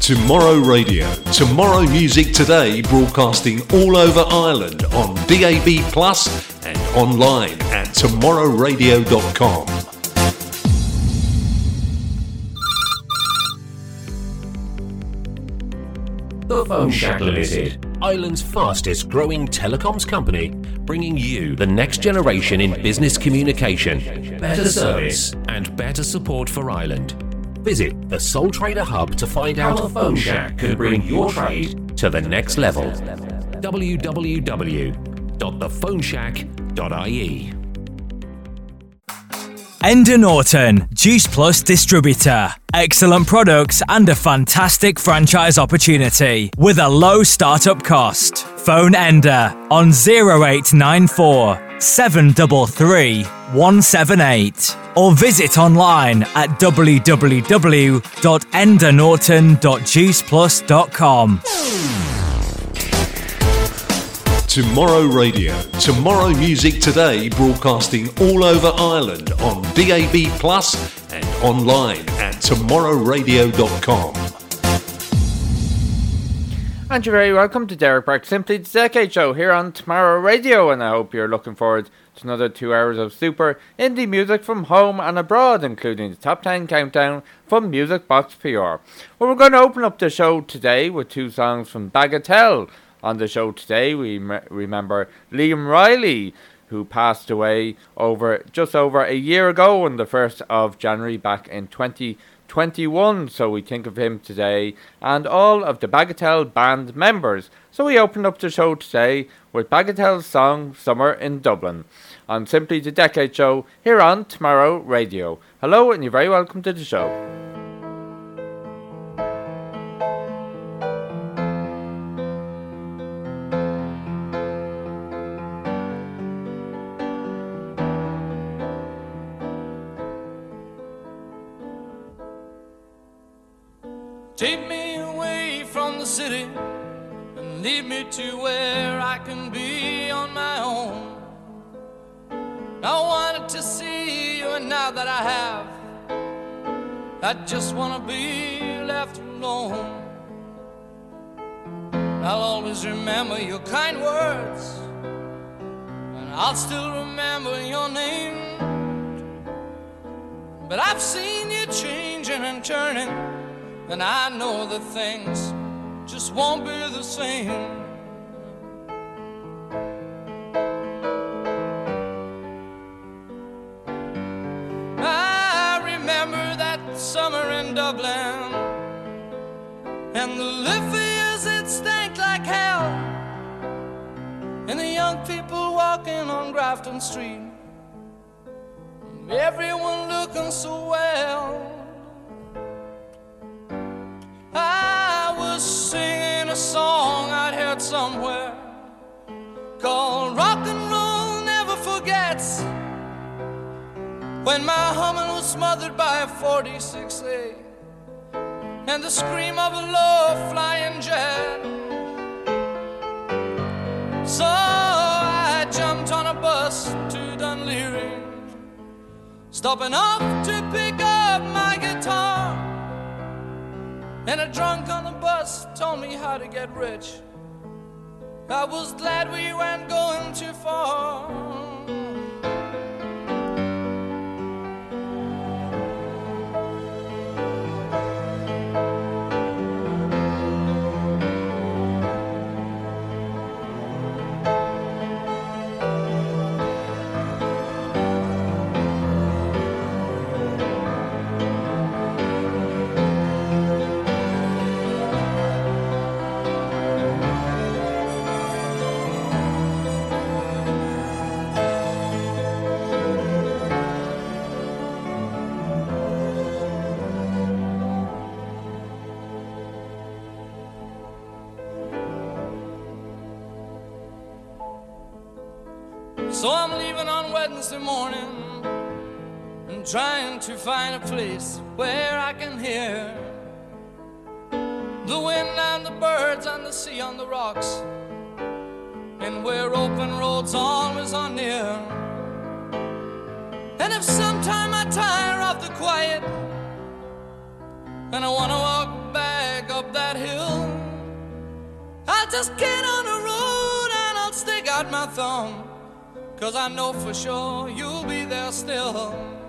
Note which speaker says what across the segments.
Speaker 1: Tomorrow Radio. Tomorrow Music Today broadcasting all over Ireland on DAB Plus and online at tomorrowradio.com.
Speaker 2: The Phone Shack Limited, Ireland's fastest growing telecoms company, bringing you the next generation in business communication, better service, and better support for Ireland. Visit the Sole Trader Hub to find out how the Phone Shack can bring your trade to the next level. www.thephoneshack.ie
Speaker 3: Enda Norton, Juice Plus distributor. Excellent products and a fantastic franchise opportunity with a low startup cost. Phone Enda on 0894 733 178 or visit online at www.endanorton.juiceplus.com.
Speaker 1: Tomorrow Radio. Tomorrow Music Today broadcasting all over Ireland on DAB Plus and online at tomorrowradio.com.
Speaker 4: And you're very welcome to Derek Burke Simply the Decade Show here on Tomorrow Radio, and I hope you're looking forward to another two hours of super indie music from home and abroad, including the top 10 countdown from Music Box PR. Well, we're going to open up the show today with two songs from Bagatelle. On the show today, we me- remember Liam Reilly, who passed away over just over a year ago on the 1st of January back in 2021. So we think of him today and all of the Bagatelle band members. So we opened up the show today with Bagatelle's song Summer in Dublin on Simply the Decade Show here on Tomorrow Radio. Hello, and you're very welcome to the show.
Speaker 5: Take me away from the city and lead me to where I can be on my own. I wanted to see you, and now that I have, I just want to be left alone. I'll always remember your kind words, and I'll still remember your name. But I've seen you changing and turning, and I know that things just won't be the same. I remember that summer in Dublin, and the Liffey's it stank like hell, and the young people walking on Grafton Street, everyone looking so well. I was singing a song I'd heard somewhere called Rock and Roll Never Forgets. When my humming was smothered by a 46A and the scream of a low flying jet. So I jumped on a bus to Dún Laoghaire, stopping off to pick up my guitar. And a drunk on the bus told me how to get rich. I was glad we weren't going too far. Trying to find a place where I can hear the wind and the birds and the sea on the rocks, and where open roads always are near. And if sometime I tire of the quiet and I wanna walk back up that hill. I'll just get on the road and I'll stick out my thumb, cause I know for sure you'll be there still.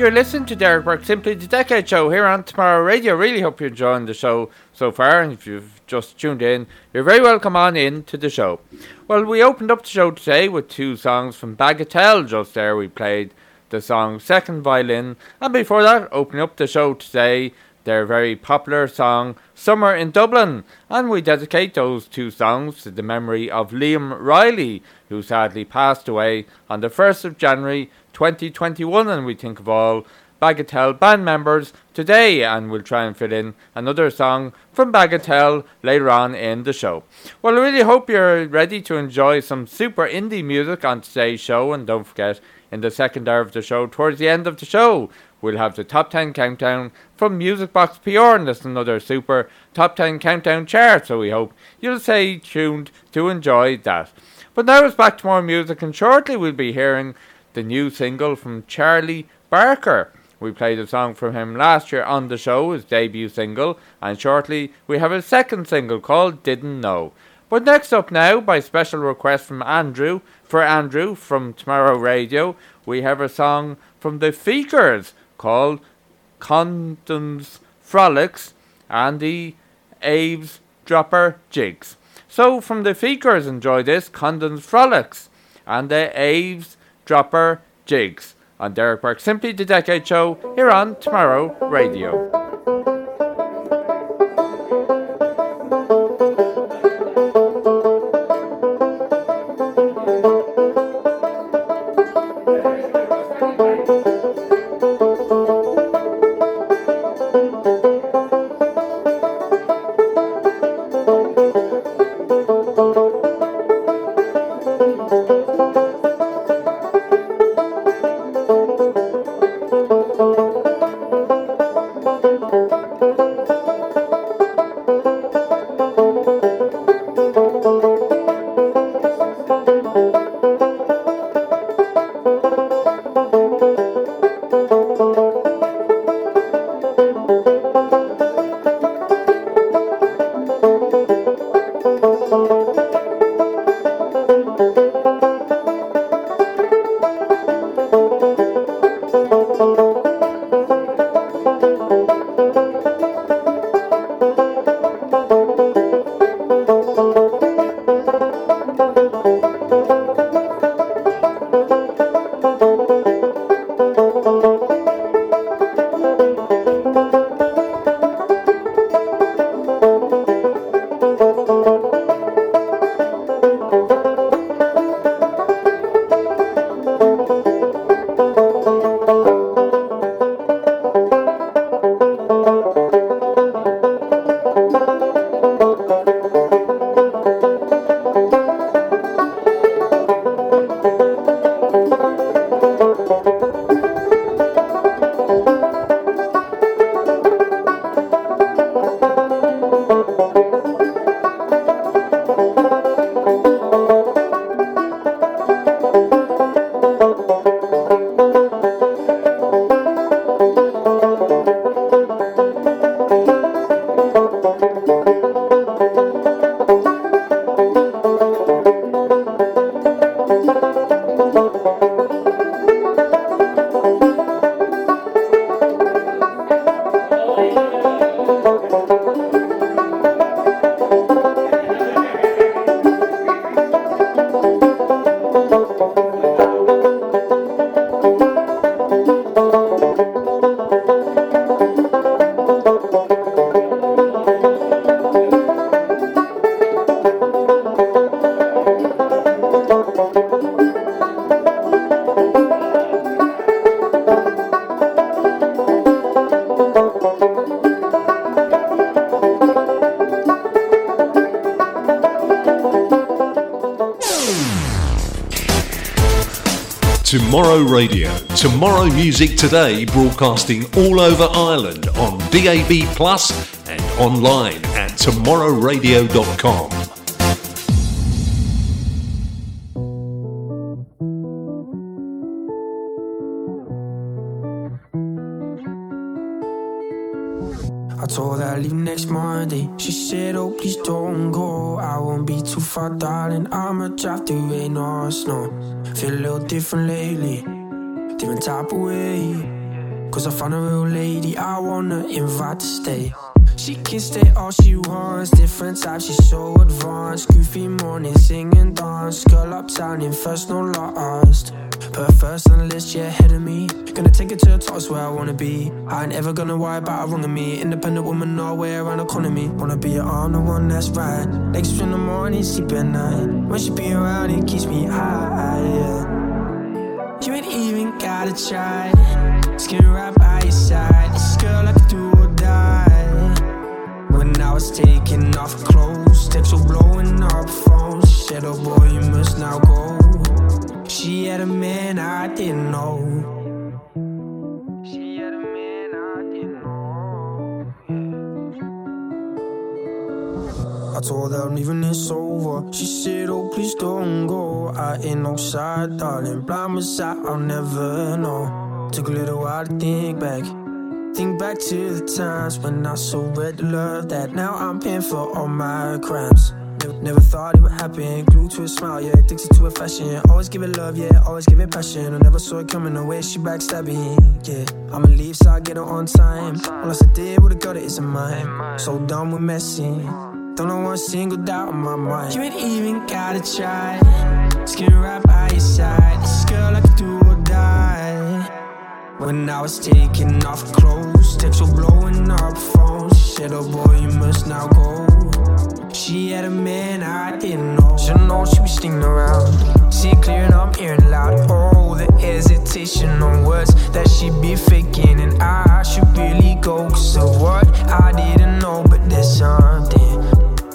Speaker 4: You're listening to Derek Burke, Simply the Decade Show here on Tomorrow Radio. Really hope you're enjoying the show so far. And if you've just tuned in, you're very welcome on in to the show. Well, we opened up the show today with two songs from Bagatelle. Just there, we played the song Second Violin. And before that, opening up the show today, their very popular song Summer in Dublin. And we dedicate those two songs to the memory of Liam Reilly, who sadly passed away on the 1st of January 2021, and we think of all Bagatelle band members today, and we'll try and fit in another song from Bagatelle later on in the show. Well, I really hope you're ready to enjoy some super indie music on today's show, and don't forget, in the second hour of the show, towards the end of the show, we'll have the top 10 countdown from Music Box and that's another super top 10 countdown chart, so we hope you'll stay tuned to enjoy that. But now it's back to more music, and shortly we'll be hearing the new single from Charlie Barker. We played a song from him last year on the show, his debut single, and shortly we have a second single called Didn't Know. But next up now, by special request from Andrew, for Andrew from Tomorrow Radio, we have a song from the Feekers called Condon's Frolics and the Aves Dropper Jigs. So from the Feekers, enjoy this Condon's Frolics and the Aves Dropper Jigs on Derek Burke Simply the Decade Show here on Tomorrow Radio.
Speaker 1: Tomorrow Radio. Tomorrow Music Today broadcasting all over Ireland on DAB Plus and online at tomorrowradio.com.
Speaker 6: I told her I leave next Monday. She said, Oh, please don't go. I won't be too far, darling. I'ma drive through rain or snow. Feel a little different lately, different type of way. Cause I found a real lady I wanna invite to stay. She can stay all she wants, different types, she's so advanced. Goofy morning, sing and dance, girl uptown in first, no last. Put first on the list, yeah, ahead of me. Gonna take it to the top, where I wanna be. I ain't ever gonna worry about a wrong of me. Independent woman, no way around economy. Wanna be on the one that's right. Next in the morning, sleep at night. When she be around, it keeps me high. Yeah. You ain't even gotta try. Skin right by your side. This girl I I was taking off clothes, texts were blowing up phones. She said, Oh boy, you must now go. She had a man I didn't know. She had a man I didn't know. I told her I'm leaving this over. She said, Oh, please don't go. I ain't no side, darling. Blind beside, I'll never know. Took a little while to think back. Think back to the times when I so read the love that now I'm paying for all my crimes. Never, thought it would happen. Glued to a smile, yeah. Addicted to a fashion. Always give it love, yeah. Always give it passion. I never saw it coming the way she backstabbing, yeah. I'ma leave so I get her on time. Else I did would've got it isn't mine. So done with messing. Don't know one single doubt in my mind. You ain't even gotta try. Skin right by your side. This girl I could do. When I was taking off clothes, texts were blowing up phones. She said, Oh boy, you must now go. She had a man I didn't know. Should've known she was sticking around. See clear and I'm hearing loud. Oh, the hesitation on words that she be faking. And I should really go. So what? I didn't know, but there's something.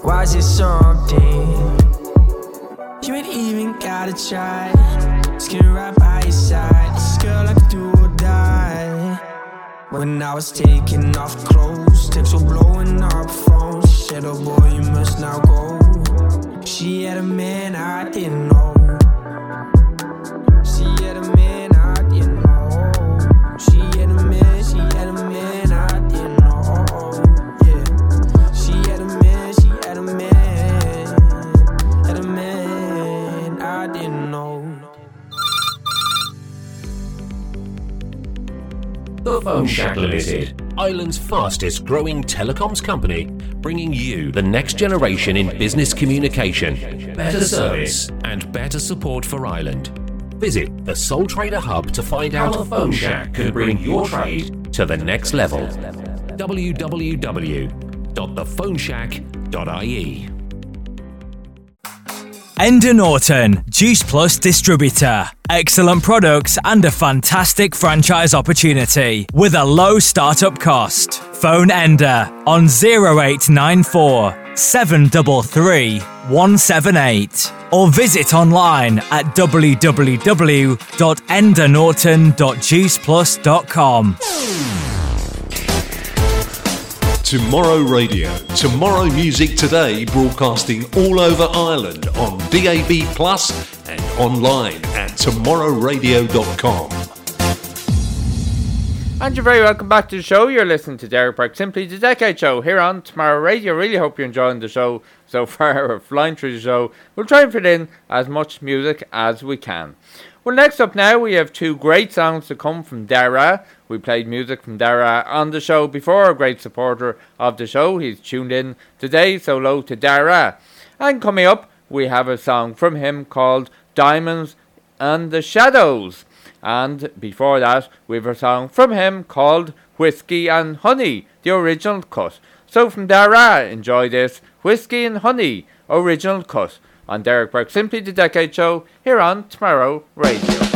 Speaker 6: Why is it something? You ain't even gotta try. Skin right by your side. This girl I When I was taking off clothes, texts were blowing up phones. She said, Oh boy, you must now go. She had a man I didn't know.
Speaker 2: The Phone Shack Limited, Ireland's fastest growing telecoms company, bringing you the next generation in business communication, better service, and better support for Ireland. Visit the Sole Trader Hub to find out how the Phone Shack can bring your trade to the next level. www.thephoneshack.ie
Speaker 3: Enda Norton, Juice Plus distributor. Excellent products and a fantastic franchise opportunity with a low startup cost. Phone Ender on 0894 733 178 or visit online at www.endanorton.juiceplus.com.
Speaker 1: Tomorrow Radio. Tomorrow Music Today broadcasting all over Ireland on DAB Plus and online at tomorrowradio.com.
Speaker 4: And you're very welcome back to the show. You're listening to Derek Burke Simply the Decade Show here on Tomorrow Radio. Really hope you're enjoying the show so far. We're flying through the show. We'll try and fit in as much music as we can. Well, next up now, we have two great songs to come from Dara. We played music from Dara on the show before, a great supporter of the show. He's tuned in today, so low to Dara. And coming up, we have a song from him called Diamonds and the Shadows. And before that, we have a song from him called Whiskey and Honey, the original cut. So from Dara, enjoy this Whiskey and Honey original cut on Derek Burke Simply the Decade Show here on Tomorrow Radio.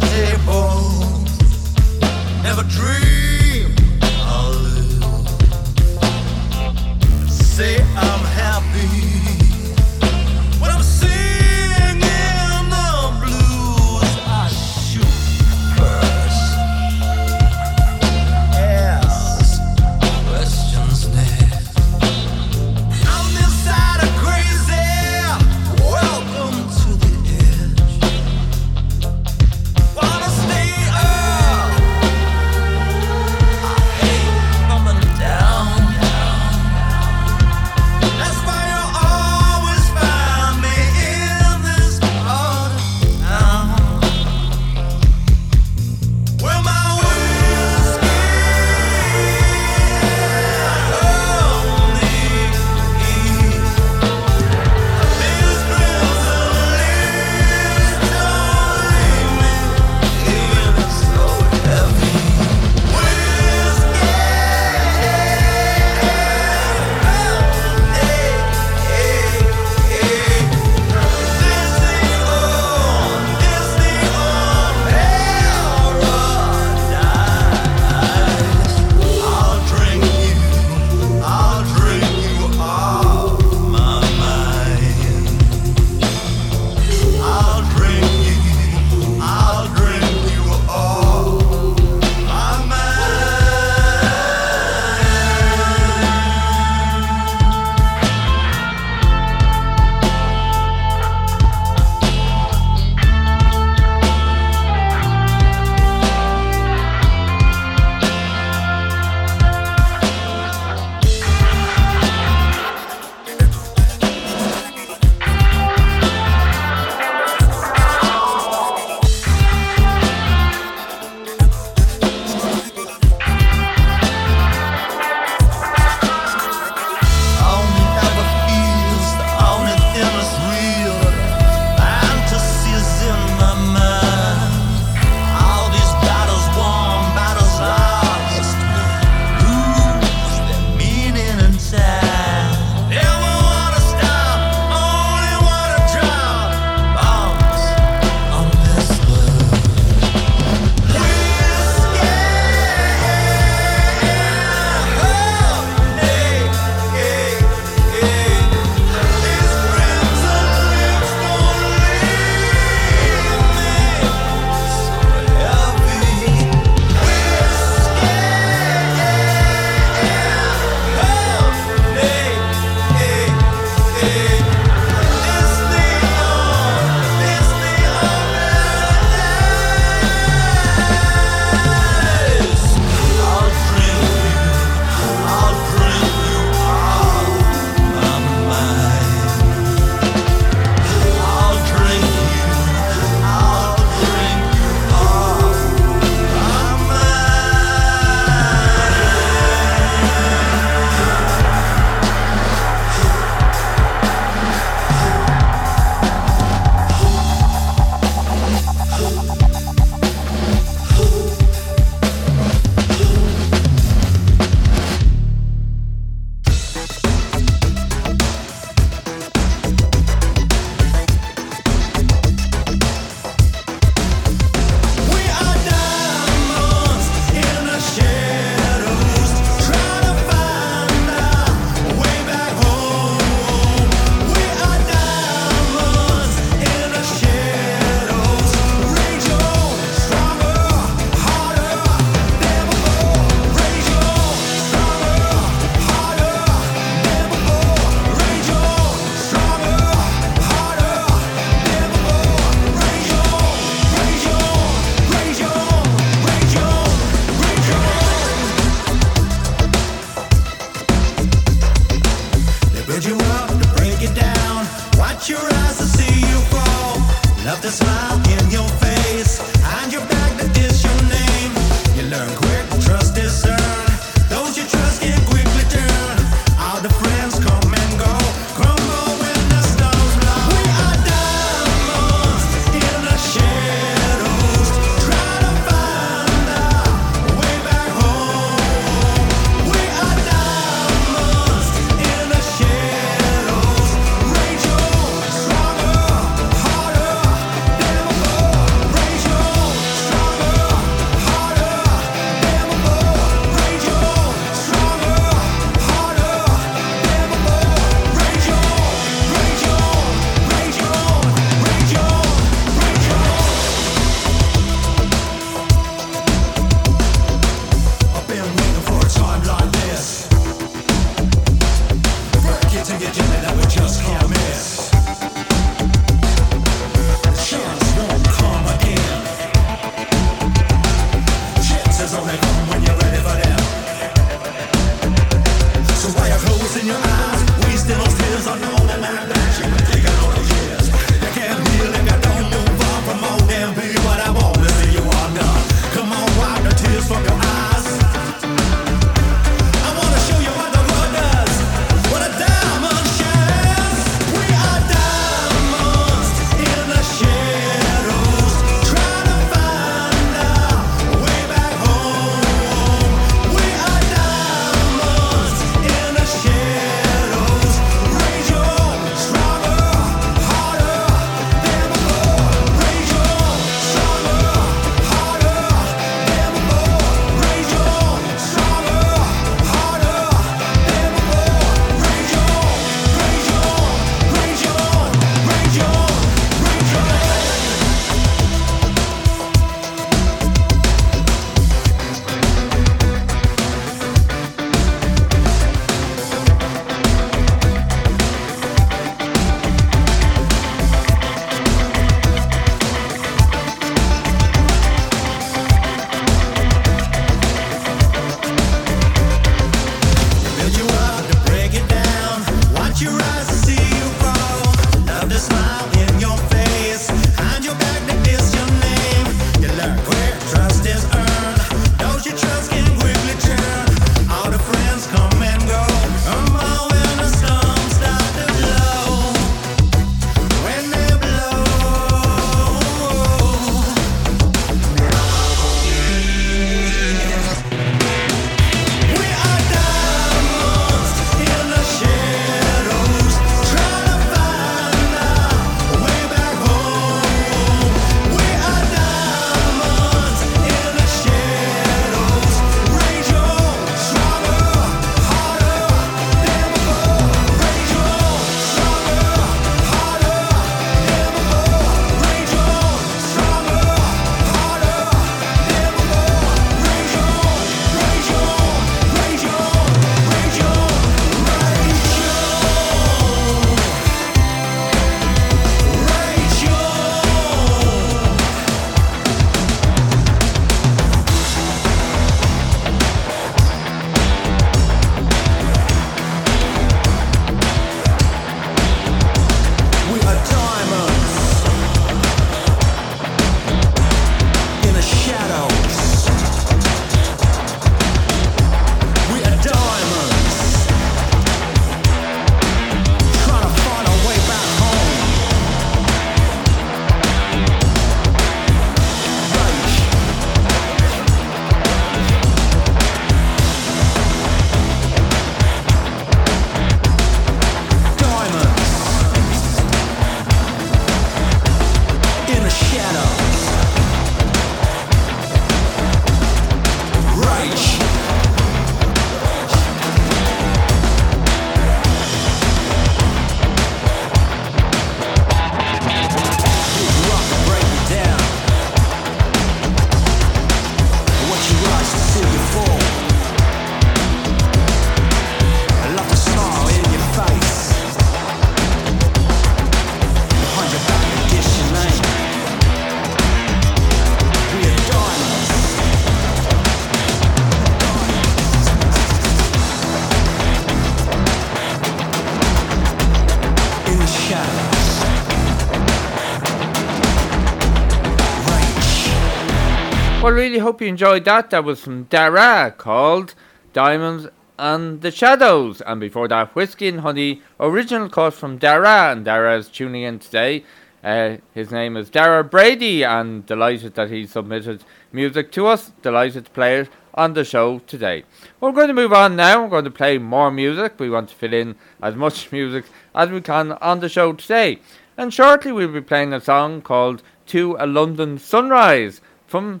Speaker 4: You enjoyed that. That was from Dara called Diamonds and the Shadows. And before that, Whiskey and Honey, original cut from Dara. And Dara is tuning in today. Uh, his name is Dara Brady, and delighted that he submitted music to us. Delighted to play it on the show today. We're going to move on now. We're going to play more music. We want to fill in as much music as we can on the show today. And shortly, we'll be playing a song called To a London Sunrise from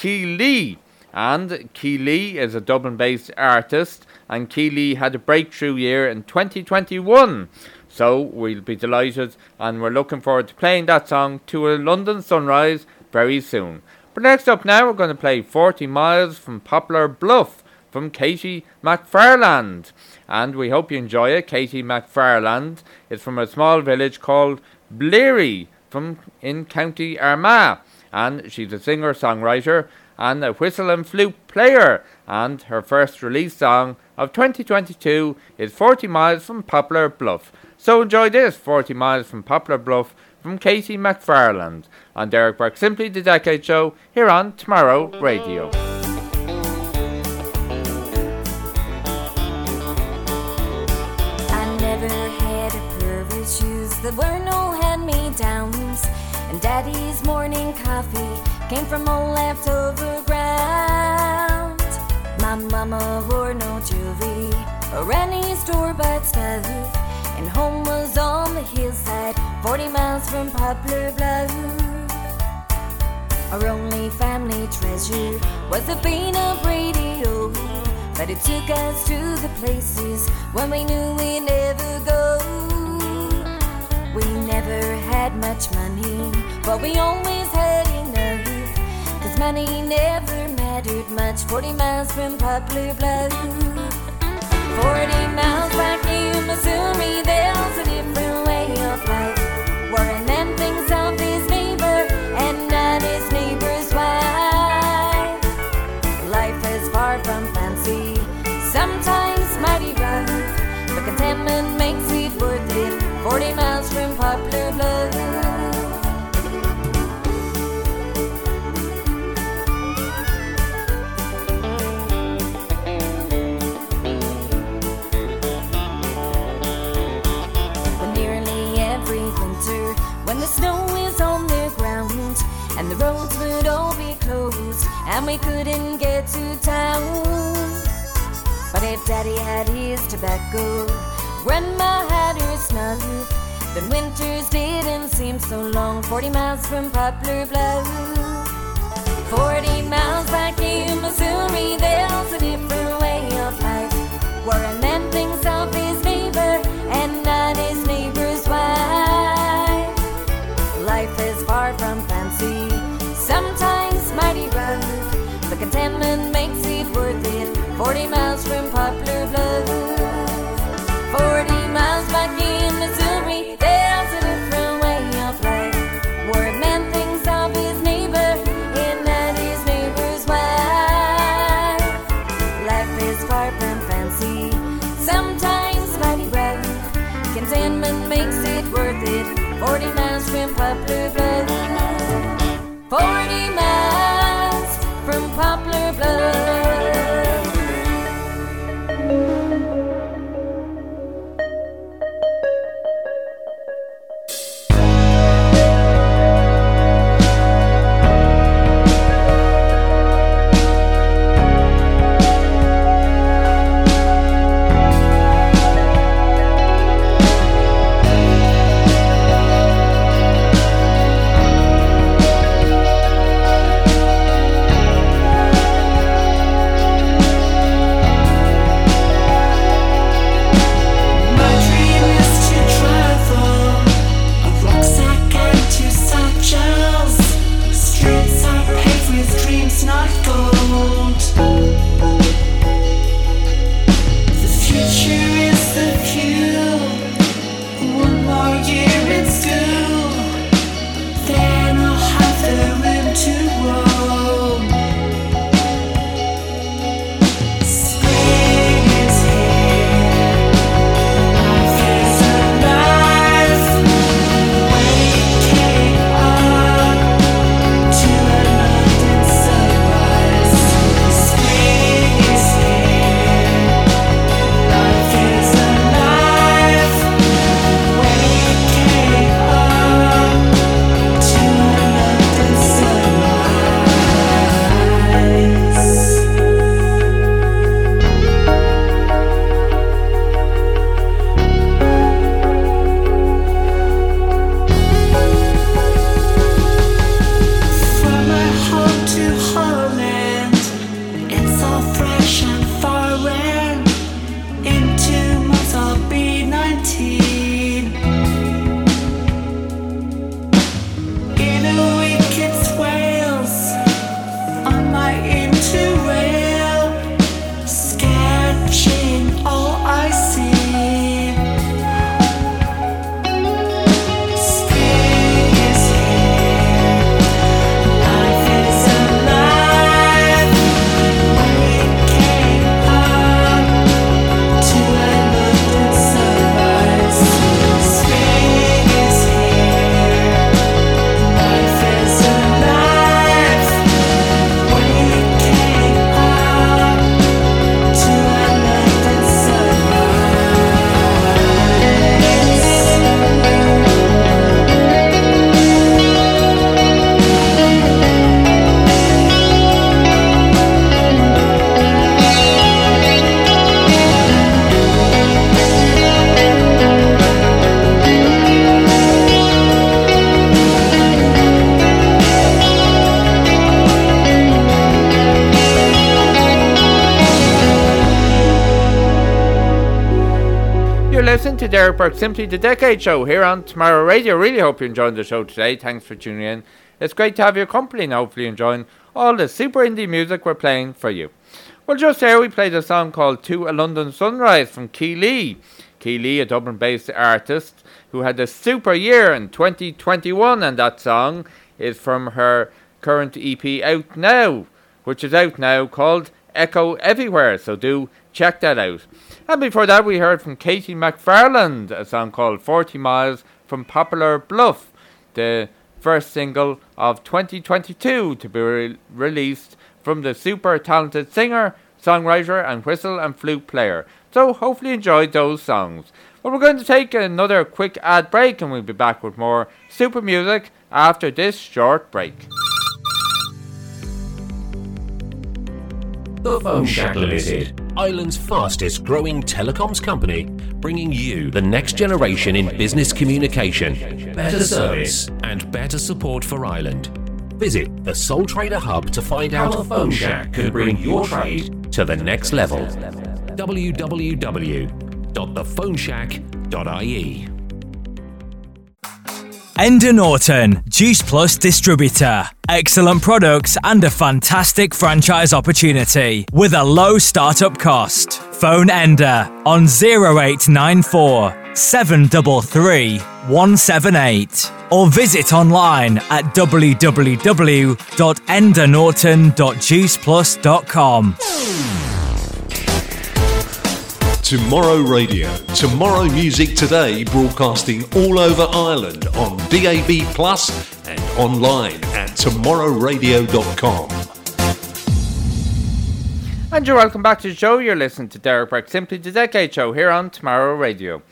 Speaker 4: Keeley. And Keeley is a Dublin based artist, and Keeley had a breakthrough year in 2021. So we'll be delighted, and we're looking forward to playing that song to a London sunrise very soon. But next up now, we're going to play 40 Miles from Poplar Bluff from Katie McFarland. And we hope you enjoy it. Katie McFarland is from a small village called Bleary from in County Armagh and she's a singer songwriter and a whistle and flute player. And her first release song of 2022 is 40 Miles from Poplar Bluff. So enjoy this 40 Miles from Poplar Bluff from Katie McFarland on Derek Burke Simply the Decade Show here on Tomorrow Radio.
Speaker 7: Morning coffee came from old leftover ground. My mama wore no jewelry or any store bought stuff. And home was on the hillside, 40 miles from Poplar Bluff. Our only family treasure was a bean of radio. But it took us to the places when we knew we'd never go. Never had much money, but we always had enough. Cause money never mattered much. 40 miles from Poplar Bluff. 40 miles back in Missouri, there's a different way of life. Where we couldn't get to town. But if Daddy had his tobacco, Grandma had her snuff. Then winters didn't seem so long. 40 miles from Poplar Bluff. 40 miles back in Missouri, there's a different
Speaker 4: Burke Simply the Decade Show here on Tomorrow Radio. Really hope you're enjoying the show today. Thanks for tuning in. It's great to have your company and hopefully enjoying all the super indie music we're playing for you. Well, just there we played a song called To a London Sunrise from Keeley. Key Lee, a Dublin based artist who had a super year in 2021, and that song is from her current EP out now, which is out now called Echo Everywhere. So do check that out. And before that, we heard from Katie McFarland, a song called 40 Miles from Poplar Bluff, the first single of 2022 to be re- released from the super talented singer, songwriter, and whistle and flute player. So hopefully you enjoyed those songs. Well, we're going to take another quick ad break and we'll be back with more super music after this short break.
Speaker 2: The Phone Shack Limited, Ireland's fastest growing telecoms company, bringing you the next generation in business communication, better service, and better support for Ireland. Visit the Sole Trader Hub to find out how the Phone Shack can bring your trade to the next level. www.thephoneshack.ie
Speaker 3: Enda Norton, Juice Plus distributor. Excellent products and a fantastic franchise opportunity with a low startup cost. Phone Ender on 0894 733 178 or visit online at www.endanorton.juiceplus.com.
Speaker 1: Tomorrow Radio. Tomorrow Music Today broadcasting all over Ireland on DAB Plus and online at tomorrowradio.com.
Speaker 4: And you're welcome back to the show. You're listening to Derek Burke Simply the Decade Show here on Tomorrow Radio.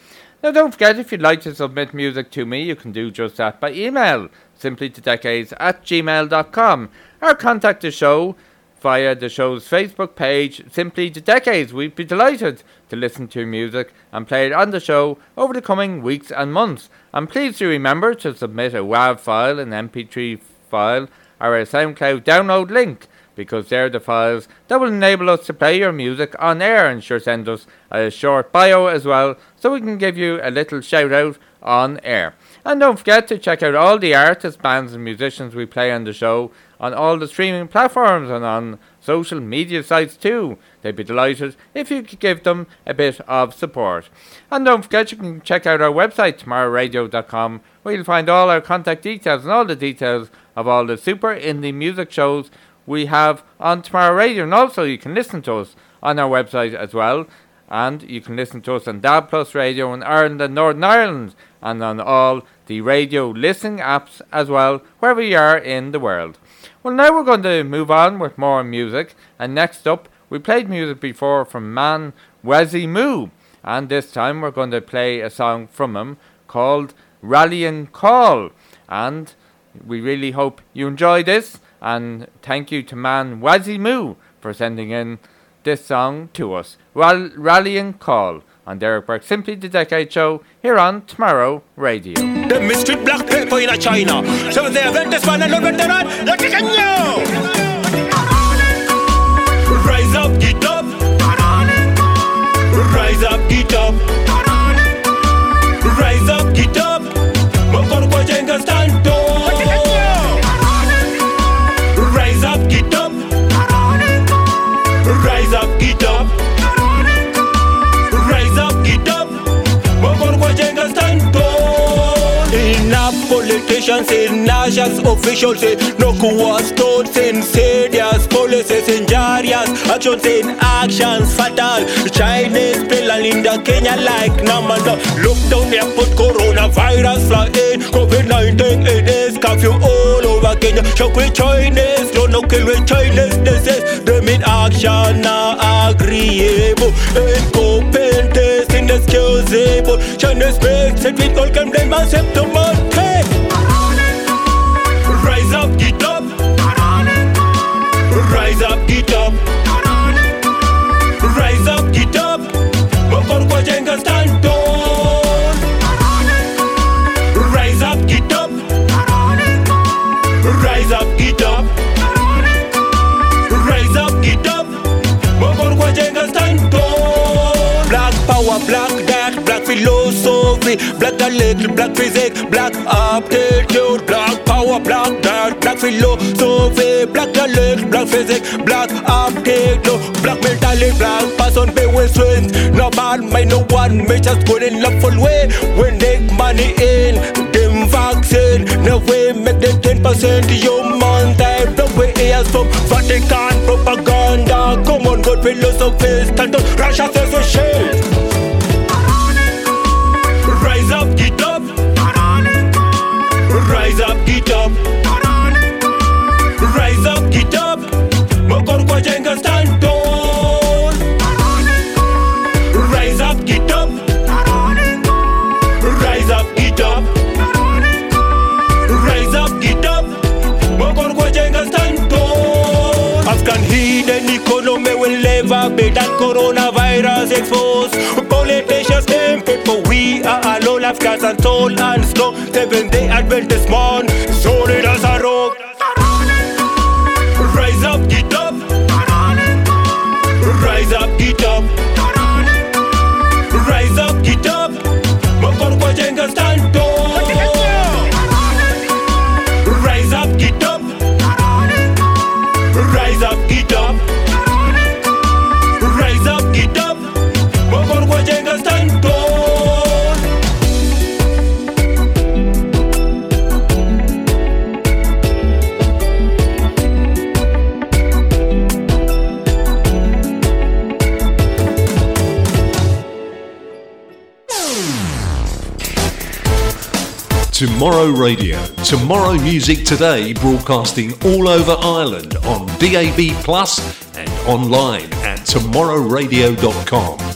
Speaker 4: Now, don't forget, if you'd like to submit music to me, you can do just that by email, simply to decades at gmail.com, or contact the show via the show's Facebook page, Simply to Decades. We'd be delighted to listen to your music and play it on the show over the coming weeks and months. And please do remember to submit a WAV file, an MP3 file, or a SoundCloud download link because they're the files that will enable us to play your music on air and sure send us a short bio as well so we can give you a little shout out on air. And don't forget to check out all the artists, bands, and musicians we play on the show on all the streaming platforms and on social media sites too. They'd be delighted if you could give them a bit of support. And don't forget you can check out our website, tomorrowradio.com, where you'll find all our contact details and all the details of all the super indie music shows we have on Tomorrow Radio. And also you can listen to us on our website as well. And you can listen to us on DAB Plus Radio in Ireland and Northern Ireland and on all the radio listening apps as well, wherever you are in the world. Well, now we're going to move on with more music. And next up, we played music before from Man Wazzy Moo. And this time we're going to play a song from him called Rallying Call. And we really hope you enjoy this. And thank you to Man Wazzy Moo for sending in this song to us. Rall- Rallying Call on Derek Burke Simply the Decade Show here on Tomorrow Radio.
Speaker 8: The mistreat black people in China. So they have this man and no veteran. What you? Rise up, get up. Rise up, get up. Politicians, in nations officials, in no was told, in serious policies, in jarias, actions, in actions, fatal. Chinese pillar in the Kenya like Namanda. Look down there, put coronavirus fly in. COVID-19, it is curfew all over Kenya. Shock with Chinese, don't know kill with Chinese disease. Them in action, now agreeable. Incompetence, inexcusable. Chinese makes it, we all can blame to Monday. Rise up, get up. Rise up, get up. Rise up, get up. Kwa jenga stand tall. Rise up, get up. Rise up, get up. Rise up, get up. Kwa jenga stand tall. Black power, black death, black philosophy. Black dialect, black physics, black aptitude, black power, black dirt, black philosophy, black physics, black aptitude, black mentality, black person, be with strength. No bad mind, no one, me just good in love full way. We make money in, them vaccine, no way make them 10% human type, no way ears from Vatican propaganda. Come on, good philosophy, stand up, Russia says we shit. Never be that coronavirus exposed. Politicians and people, we are alone, Afghans and soul and slow. Seven day Adventist morn,
Speaker 1: Tomorrow Radio. Tomorrow Music Today broadcasting all over Ireland on DAB Plus and online at tomorrowradio.com.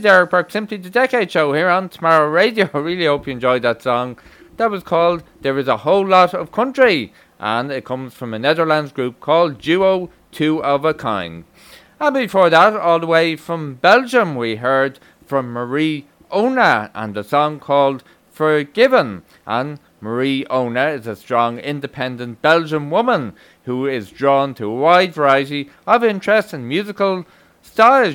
Speaker 4: Derek Burke, simply the Decade Show here on Tomorrow Radio. I really hope you enjoyed that song. That was called There Is a Whole Lot of Country, and it comes from a Netherlands group called Duo Two of a Kind. And before that, all the way from Belgium, we heard from Marie Ona and the song called Forgiven. And Marie Ona is a strong, independent Belgian woman who is drawn to a wide variety of interests in musical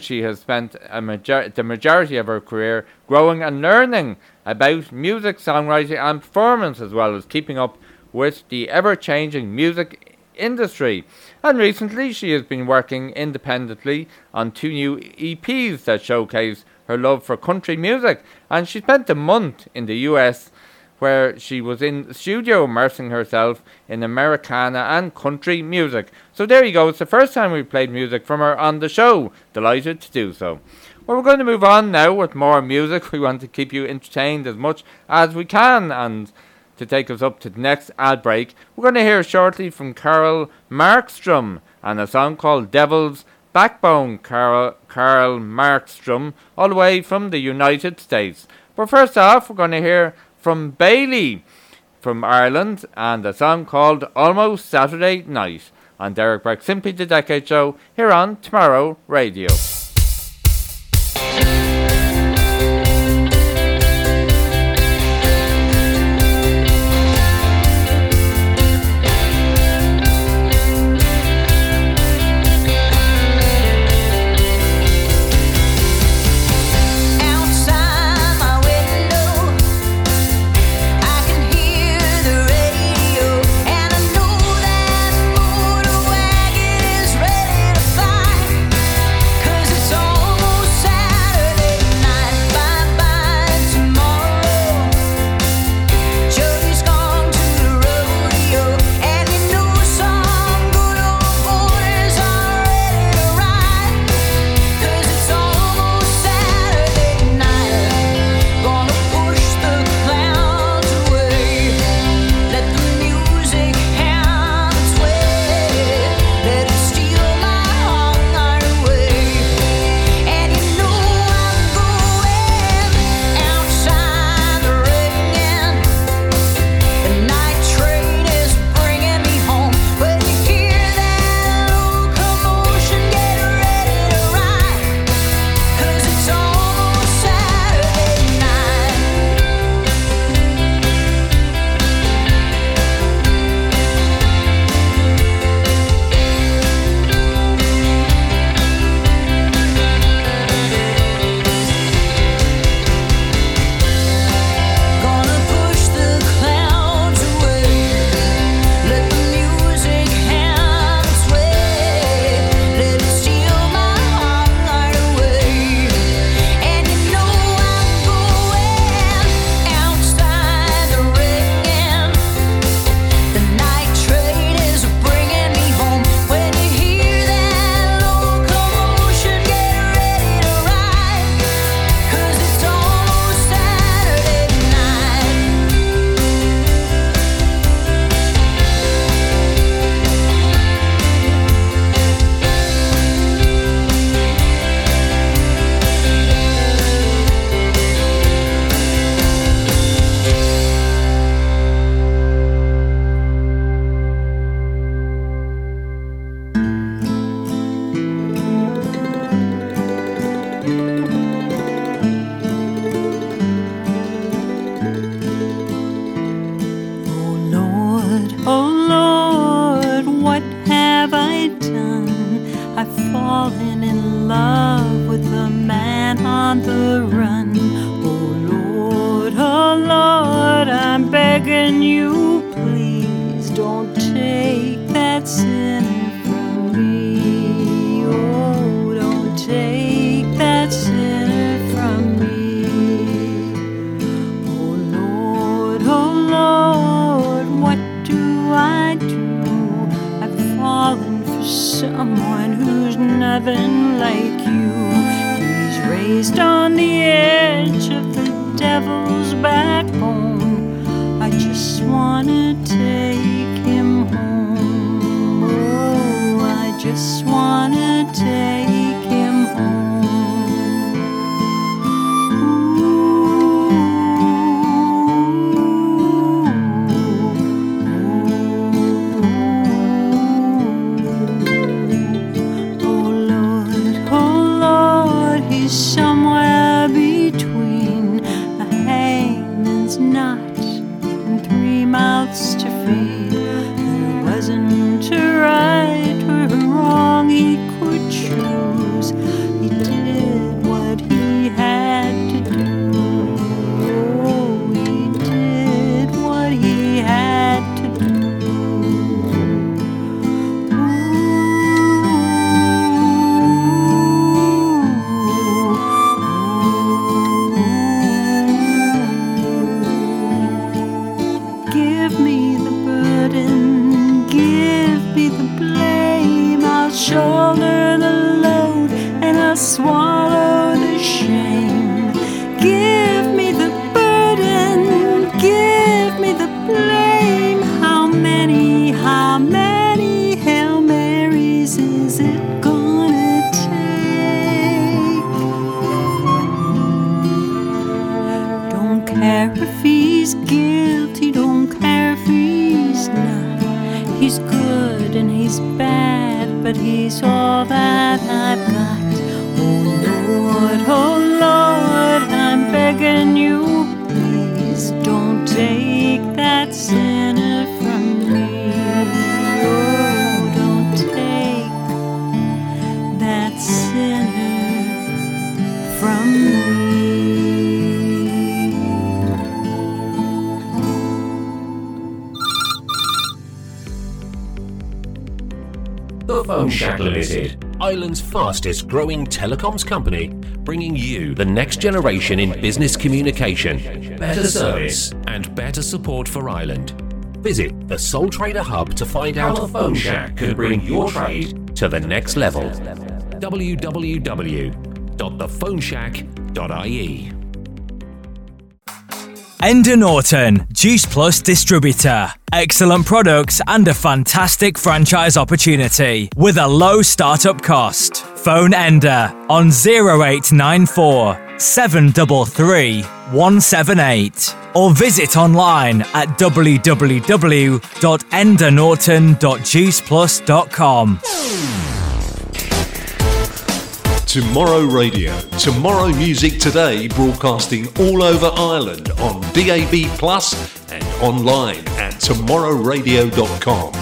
Speaker 4: she has spent major- the majority of her career growing and learning about music, songwriting, and performance, as well as keeping up with the ever changing music industry. And recently, she has been working independently on two new EPs that showcase her love for country music. And she spent a month in the US where she was in studio immersing herself in Americana and country music. So there you go, it's the first time we've played music from her on the show. Delighted to do so. Well, we're going to move on now with more music. We want to keep you entertained as much as we can and to take us up to the next ad break, we're going to hear shortly from Carl Markstrom and a song called Devil's Backbone, Carl, Carl Markstrom, all the way from the United States. But first off, we're going to hear from Bailey from Ireland and a song called Almost Saturday Night on Derek Burke Simply the Decade Show here on Tomorrow Radio.
Speaker 2: Fastest growing telecoms company, bringing you the next generation in business communication, better service, and better support for Ireland. Visit the Sole Trader Hub to find out how the Phone Shack can bring your trade to the next level. www.thephoneshack.ie
Speaker 3: Enda Norton, Juice Plus distributor. Excellent products and a fantastic franchise opportunity with a low startup cost. Phone Enda on 0894 733 178 or visit online at www.endanorton.juiceplus.com.
Speaker 1: Tomorrow Radio. Tomorrow Music Today broadcasting all over Ireland on DAB Plus and online at tomorrowradio.com.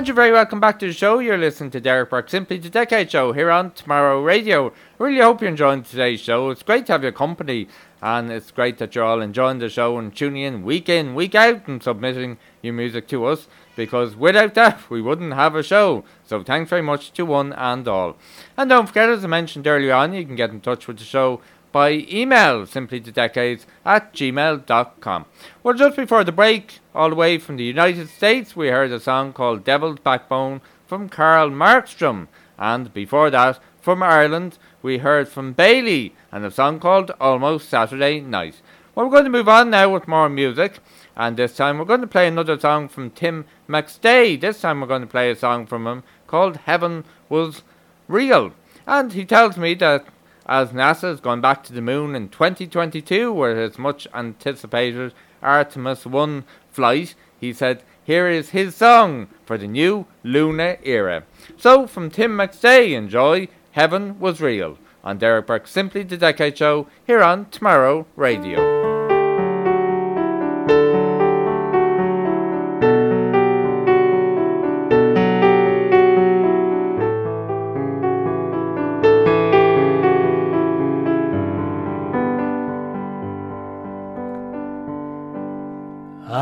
Speaker 4: And you're very welcome back to the show. You're listening to Derek Burke Simply the Decade Show here on Tomorrow Radio. Really hope you're enjoying today's show. It's great to have your company and it's great that you're all enjoying the show and tuning in week in, week out and submitting your music to us because without that we wouldn't have a show. So thanks very much to one and all. And don't forget, as I mentioned earlier on, you can get in touch with the show by email, simply to decades at gmail.com. Well, just before the break, all the way from the United States, we heard a song called Devil's Backbone from Carl Markstrom. And before that, from Ireland, we heard from Bailey and a song called Almost Saturday Night. Well, we're going to move on now with more music. And this time we're going to play another song from Tim McStay. This time we're going to play a song from him called Heaven Was Real. And he tells me that as NASA has gone back to the moon in 2022 with its much anticipated Artemis 1 flight, he said here is his song for the new lunar era. So, from Tim McStay, enjoy Heaven Was Real on Derek Burke's Simply the Decade Show here on Tomorrow Radio.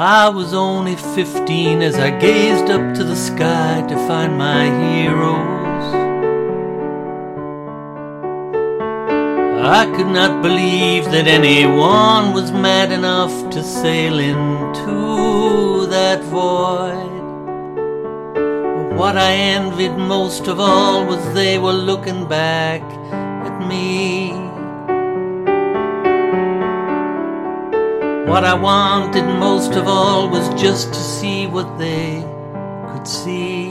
Speaker 9: I was only fifteen as I gazed up to the sky to find my heroes. I could not believe that anyone was mad enough to sail into that void. What I envied most of all was they were looking back at me. What I wanted most of all was just to see what they could see.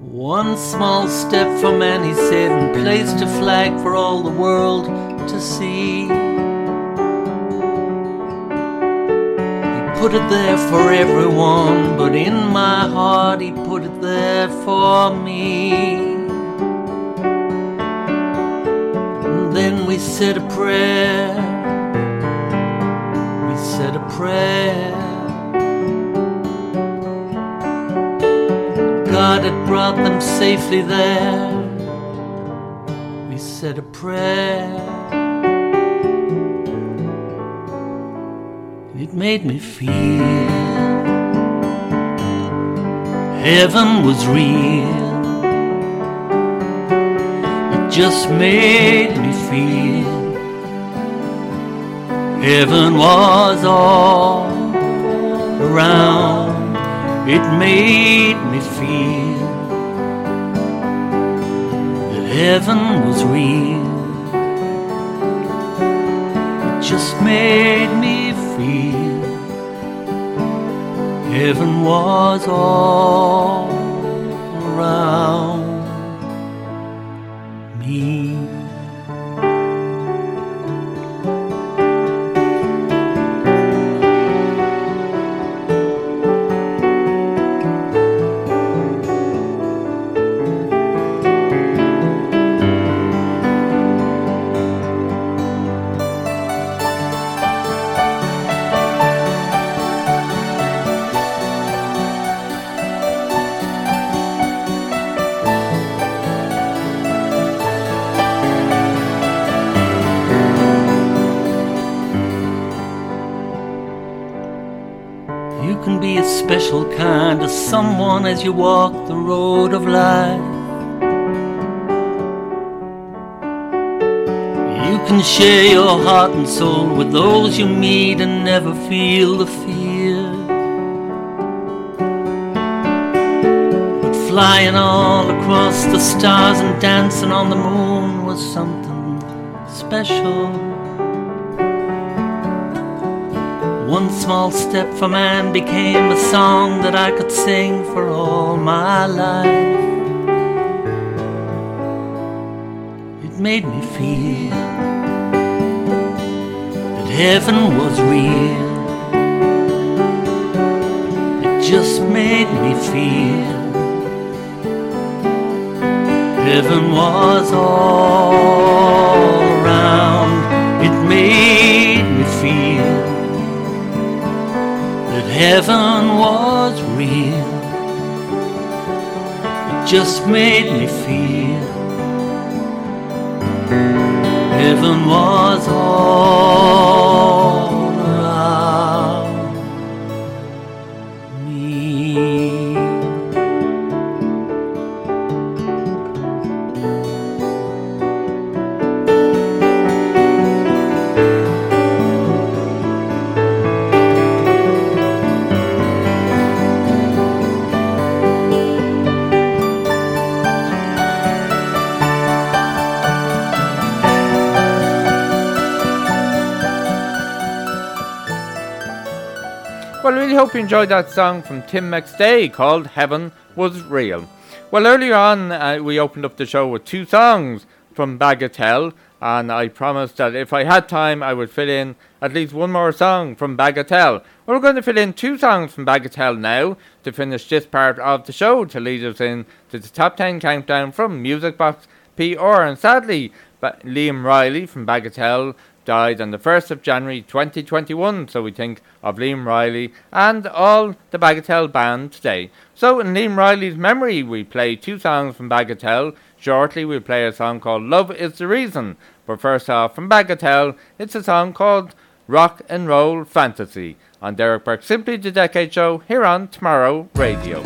Speaker 9: One small step for man, he said, and placed a flag for all the world to see. He put it there for everyone, but in my heart, he put it there for me. Then we said a prayer. We said a prayer. God had brought them safely there. We said a prayer. It made me feel heaven was real just made me feel heaven was all around. It made me feel that heaven was real. It just made me feel heaven was all as you walk the road of life. You can share your heart and soul with those you meet and never feel the fear. But flying all across the stars and dancing on the moon was something special. One small step for man became a song that I could sing for all my life. It made me feel that heaven was real. It just made me feel heaven was all around. It made heaven was real. It just made me feel heaven was all.
Speaker 4: hope you enjoyed that song from Tim McStay called Heaven Was Real. Well, earlier on, uh, we opened up the show with two songs from Bagatelle, and I promised that if I had time, I would fill in at least one more song from Bagatelle. Well, we're going to fill in two songs from Bagatelle now to finish this part of the show to lead us in to the top 10 countdown from Music Box PR. And sadly, ba- Liam Reilly from Bagatelle died on the 1st of January 2021, so we think of Liam Reilly and all the Bagatelle band today. So, in Liam Reilly's memory, we play two songs from Bagatelle. Shortly, we play a song called Love is the Reason, but first off, from Bagatelle, it's a song called Rock and Roll Fantasy on Derek Burke's Simply the Decade Show here on Tomorrow Radio.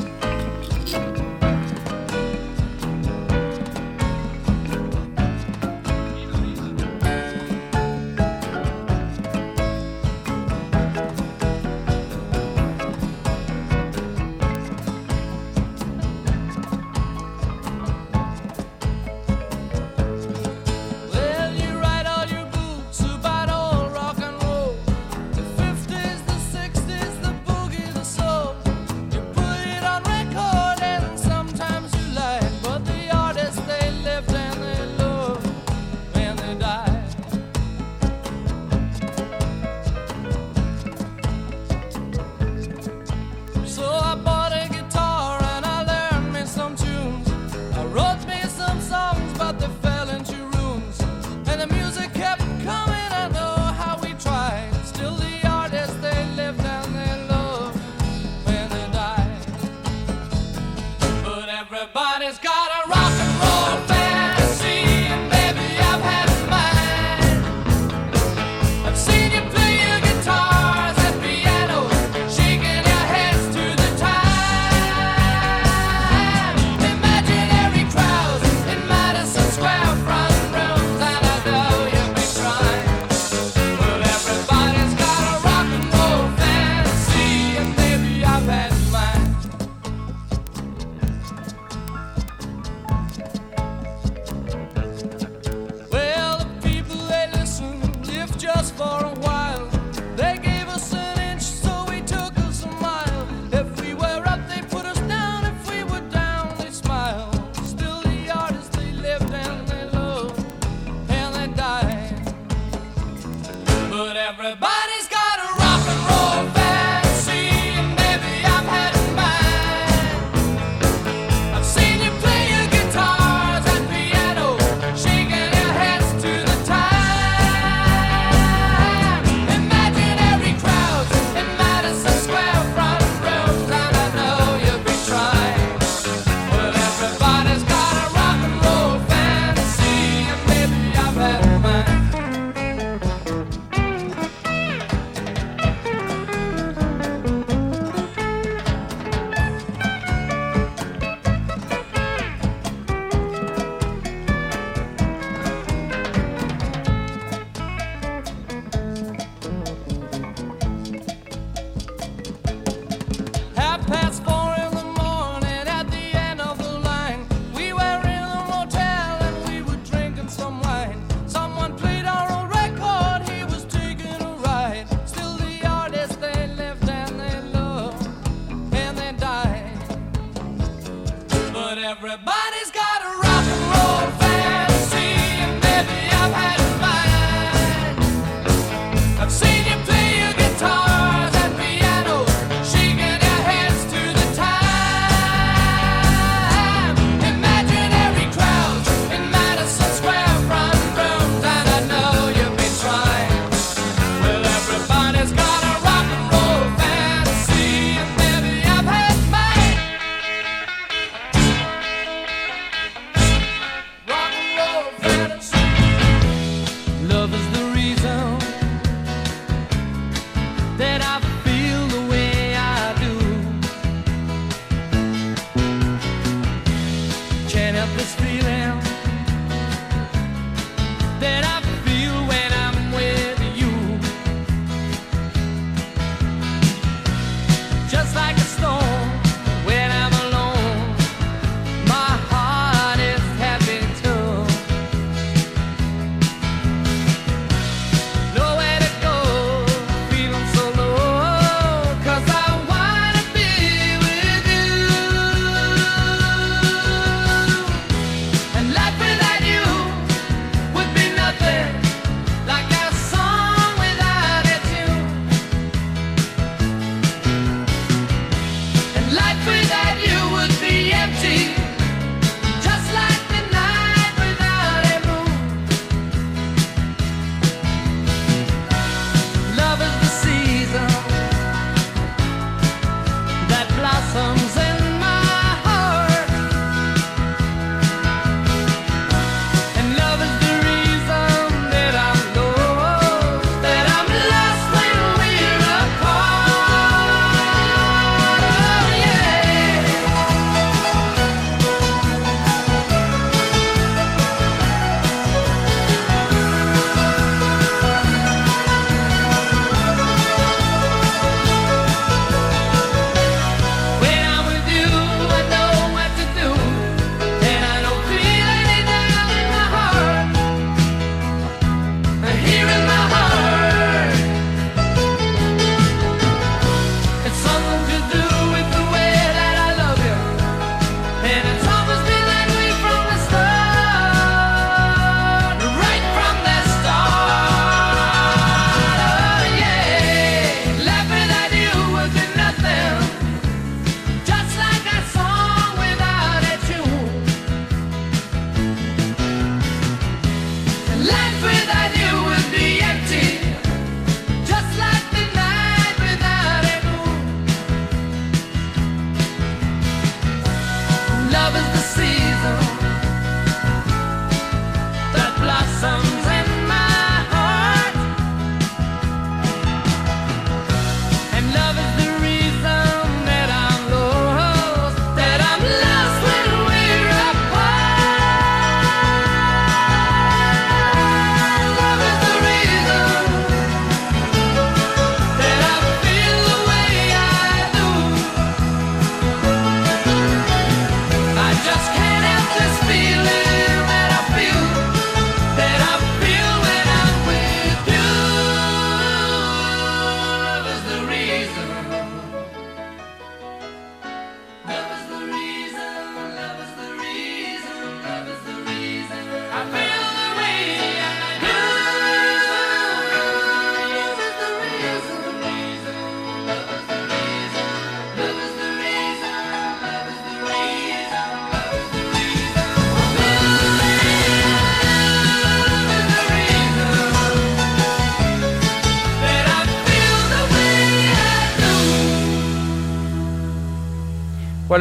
Speaker 5: everybody.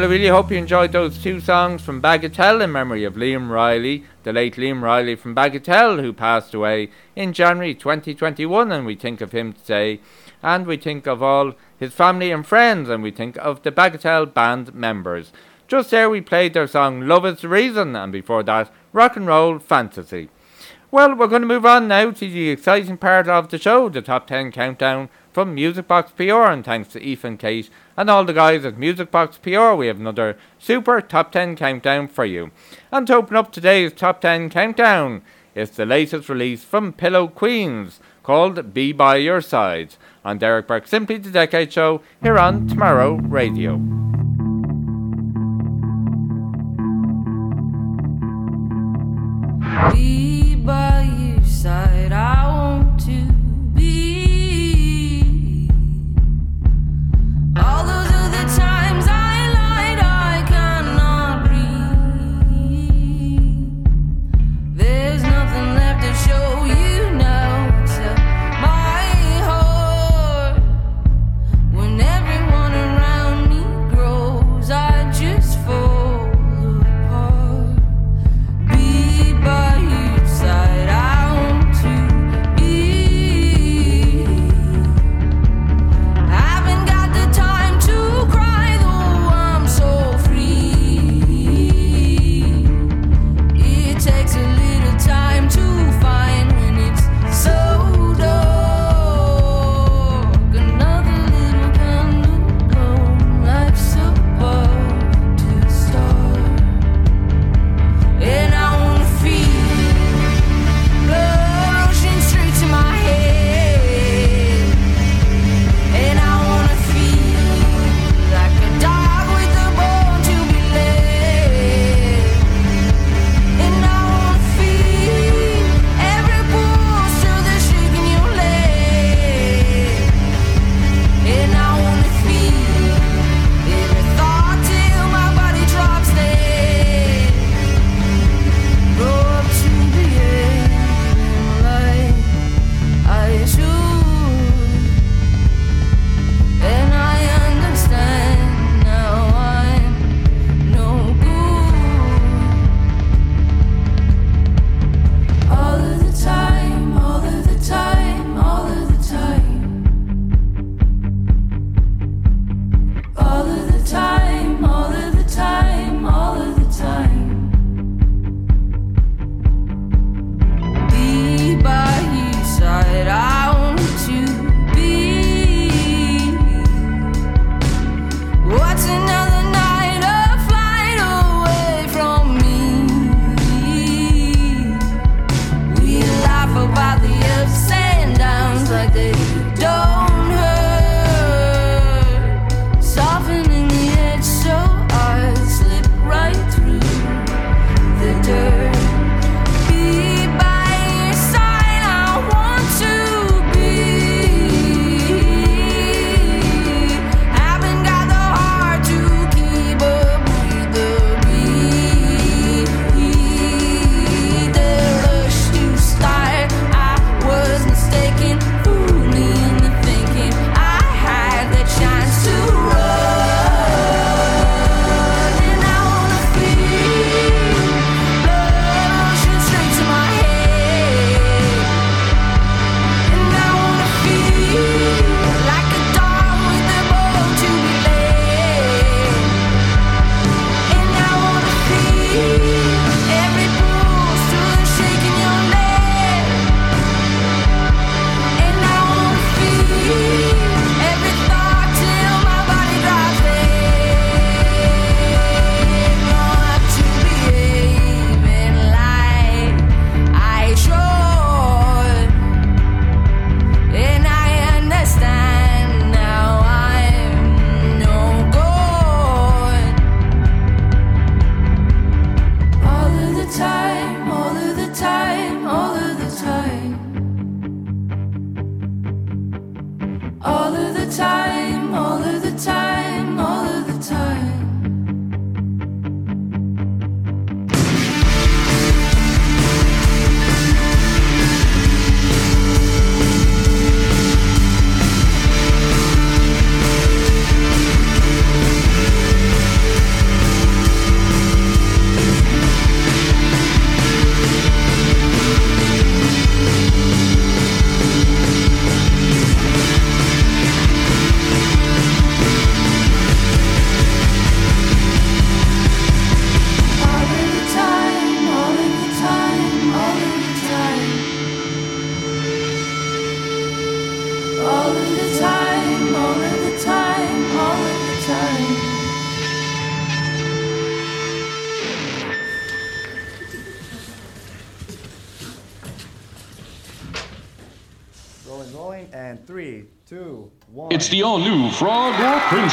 Speaker 5: I
Speaker 4: really hope you enjoyed those two songs from Bagatelle in memory of Liam Reilly, the late Liam Reilly from Bagatelle, who passed away in January 2021. And we think of him today, and we think of all his family and friends, and we think of the Bagatelle band members. Just there, we played their song Love is the Reason, and before that, Rock and Roll Fantasy. Well, we're going to move on now to the exciting part of the show, the top 10 countdown from Music Box PR, and thanks to Ethan Kate and all the guys at Music Box PR, we have another super top 10 countdown for you. And to open up today's top 10 countdown is the latest release from Pillow Queens called Be By Your Side on Derek Burke Simply the Decade Show here on Tomorrow Radio.
Speaker 5: Be by your side, I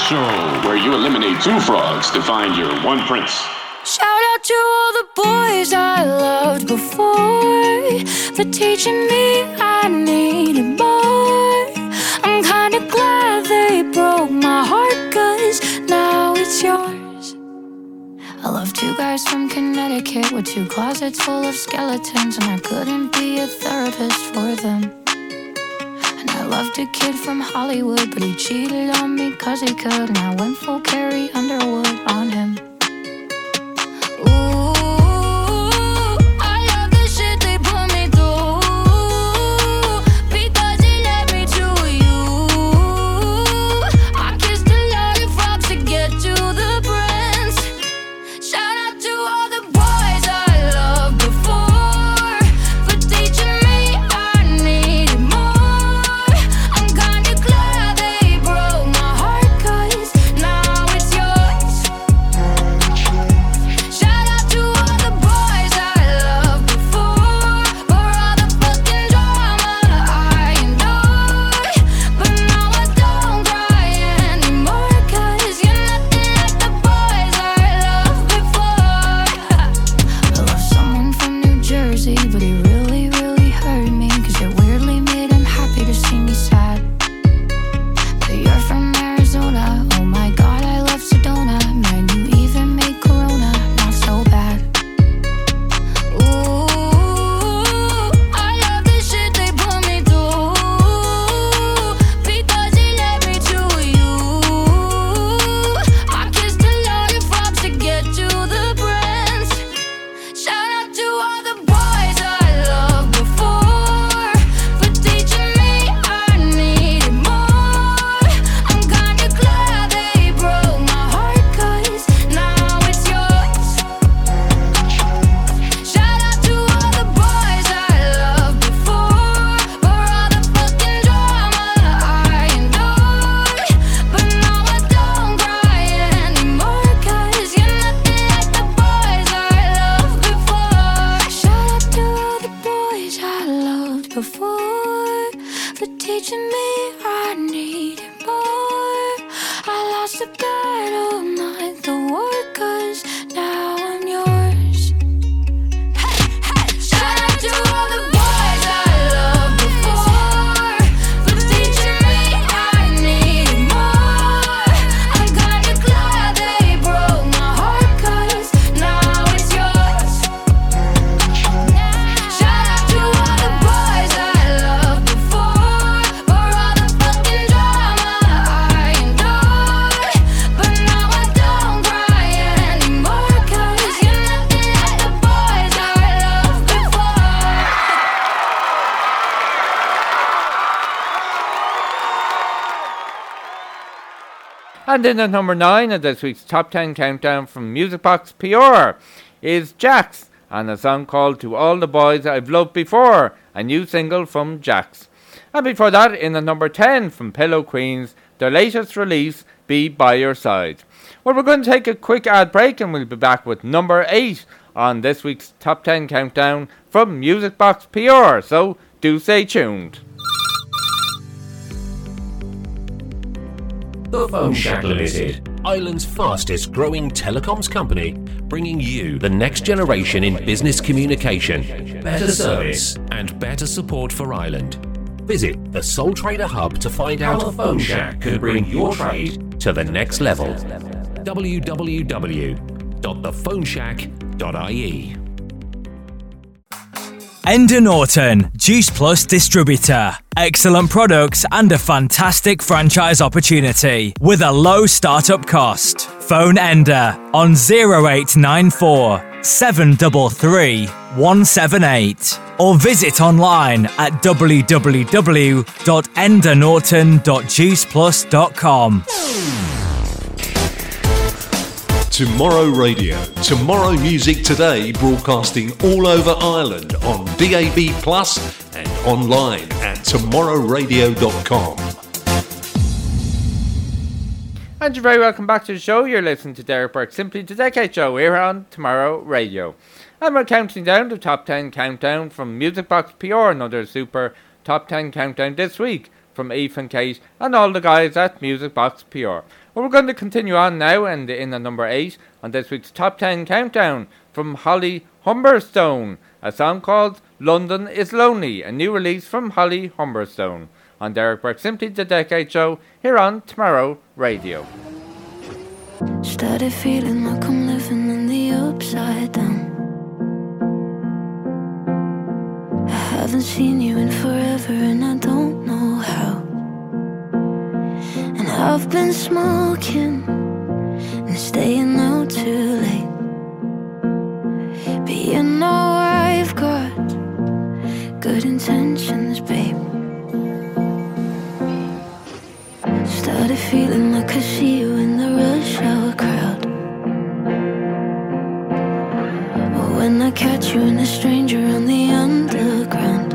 Speaker 5: Show,
Speaker 10: where you eliminate two frogs to find your one prince.
Speaker 1: Shout out to all the boys I loved before for teaching me I needed more. I'm kinda glad they broke my heart, cause now it's yours. I love two guys from Connecticut with two closets full of skeletons, and I couldn't be a therapist for them. Loved a kid from Hollywood, but he cheated on me cause he could, and I went full Carrie Underwood on him.
Speaker 4: And in at number 9 of this week's Top 10 Countdown from Music Box PR is Jax and a song called To All the Boys I've Loved Before, a new single from Jax. And before that, in at number 10 from Pillow Queens, their latest release, Be By Your Side. Well, we're going to take a quick ad break and we'll be back with number 8 on this week's Top 10 Countdown from Music Box PR, so do stay tuned.
Speaker 2: The Phone Shack Limited, Ireland's fastest growing telecoms company, bringing you the next generation in business communication, better service, and better support for Ireland. Visit the Sole Trader Hub to find out how the Phone Shack can bring your trade to the next level. www.thephoneshack.ie
Speaker 3: Enda Norton, Juice Plus distributor. Excellent products and a fantastic franchise opportunity with a low startup cost. Phone Enda on 0894 733 178 or visit online at www.endanorton.juiceplus.com.
Speaker 11: Tomorrow Radio. Tomorrow Music Today broadcasting all over Ireland on DAB Plus and online at tomorrowradio.com.
Speaker 4: And you're very welcome back to the show. You're listening to Derek Burke Simply the Decade Show here on Tomorrow Radio. And we're counting down the top 10 countdown from Music Box PR, another super top 10 countdown this week from Ethan Kate and all the guys at Music Box PR. Well, we're going to continue on now and in at number 8 on this week's Top 10 Countdown from Holly Humberstone, a song called London is Lonely, a new release from Holly Humberstone. On Derek Burke Simply the Decade Show here on Tomorrow Radio.
Speaker 12: Started feeling like I'm living in the upside down. I haven't seen you in forever and I don't know how. I've been smoking and staying out too late. But you know I've got good intentions, babe. Started feeling like I see you in the rush hour crowd. Or when I catch you and a stranger on the underground.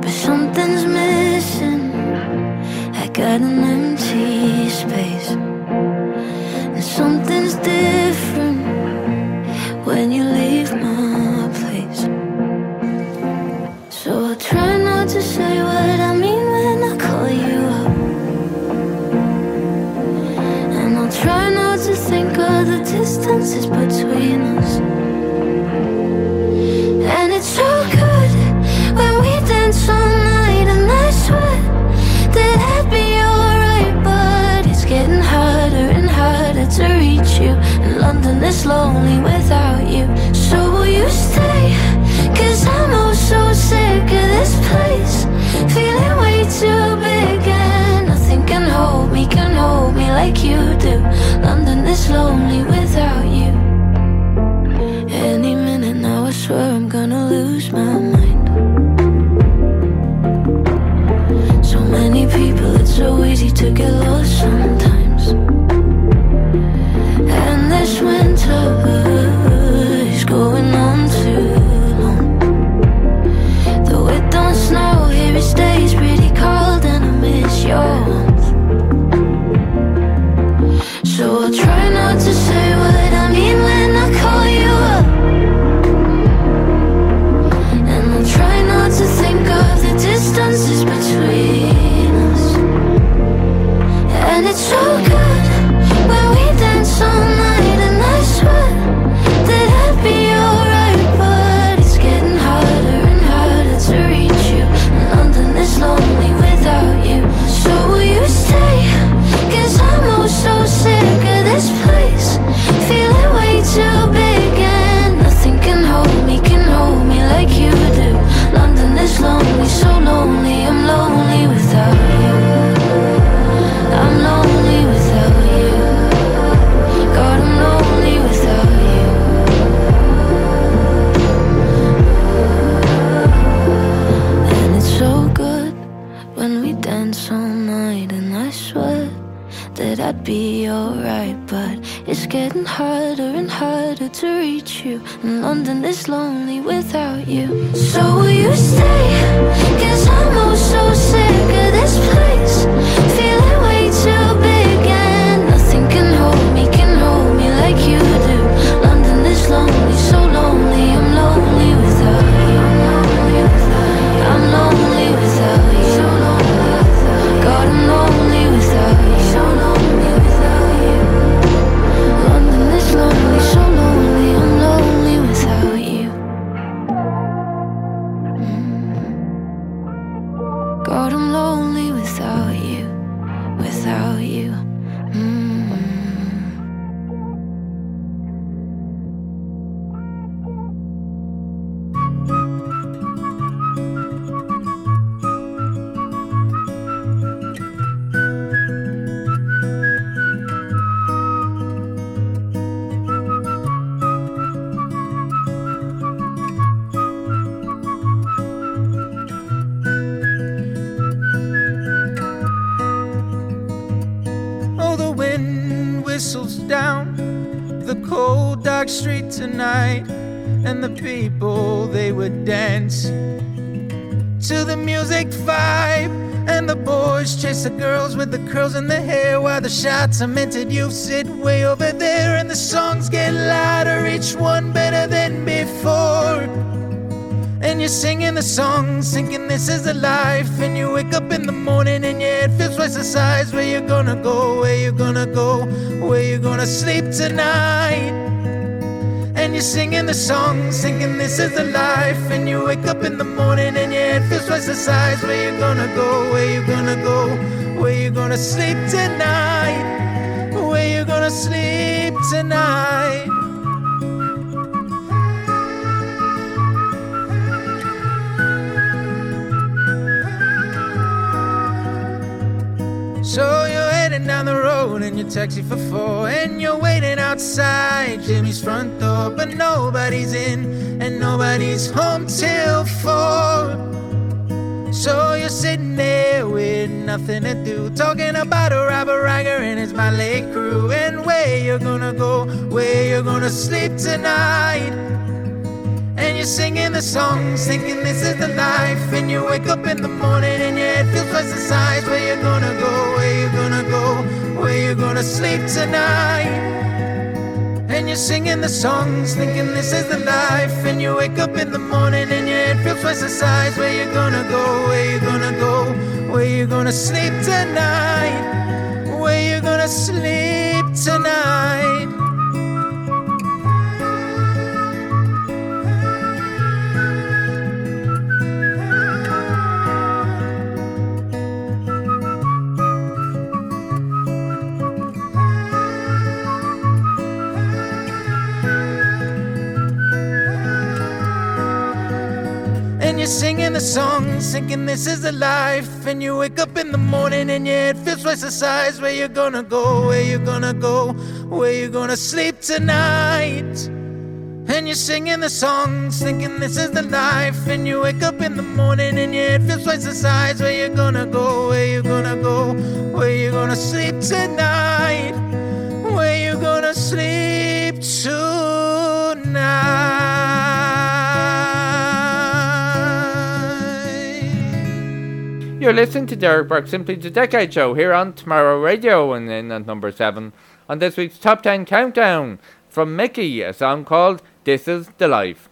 Speaker 12: But something's missing. Got an empty space. And something's different when you leave my place. So I try not to say what I mean when I call you up. And I'll try not to think of the distances between us. Is lonely without you. So will you stay? Cause I'm oh so sick of this place. Feeling way too big, and nothing can hold me, can hold me like you do. London is lonely without you. Any minute now, I swear I'm gonna lose my mind. So many people, it's so easy to get lost sometimes. And this when I miss your So I try not to say what I mean when I call you up. And I'll try not to think of the distances between us. And it's so
Speaker 13: taxi for four, and you're waiting outside Jimmy's front door, but nobody's in and nobody's home till four. So you're sitting there with nothing to do, talking about a Robert Riger and his Malay crew, and where you're gonna go, where you're gonna sleep tonight. And you're singing the songs, thinking this is the life. And you wake up in the morning and your head feels twice the size. Where you gonna go? Where you gonna go? Where you gonna sleep tonight? And you're singing the songs, thinking this is the life. And you wake up in the morning and your head feels twice the size. Where you gonna go? Where you gonna go? Where you gonna sleep tonight? You're singing the song, thinking this is the life. And you wake up in the morning and your head feels twice the size. Where you gonna go? Where you gonna go? Where you gonna sleep tonight? And you're singing the songs, thinking this is the life. And you wake up in the morning and your head feels twice the size. Where you gonna go? Where you gonna go? Where you gonna sleep tonight? Where you gonna sleep tonight?
Speaker 4: You're listening to Derek Burke Simply the Decade Show here on Tomorrow Radio and in at number 7 on this week's Top 10 Countdown from Mickey, a song called This Is the Life.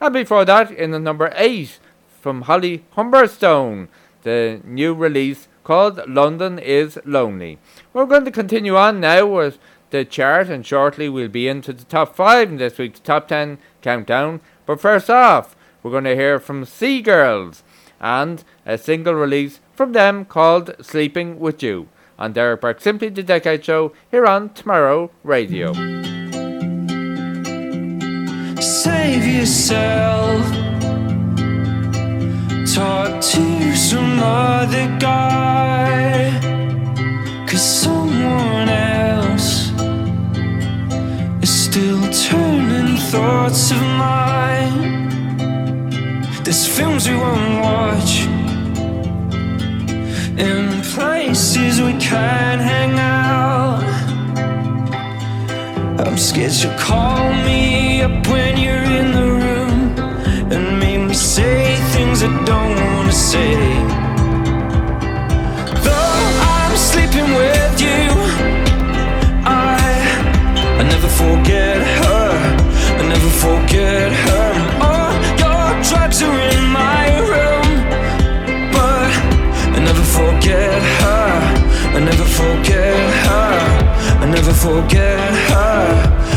Speaker 4: And before that, in the number 8 from Holly Humberstone, the new release called London is Lonely. We're going to continue on now with the chart and shortly we'll be into the top 5 in this week's Top 10 Countdown. But first off, we're going to hear from Sea Girls and a single release from them called Sleeping With You on Derek Burke Simply the Decade Show here on Tomorrow Radio.
Speaker 14: Save yourself. Talk to some other guy. Cause someone else is still turning thoughts of mine. There's films we won't watch. In places we can't hang out. I'm scared you'll call me up when you're in the room and make me say things I don't wanna say. Though I'm sleeping with you, I I never forget her. I never forget never forget her.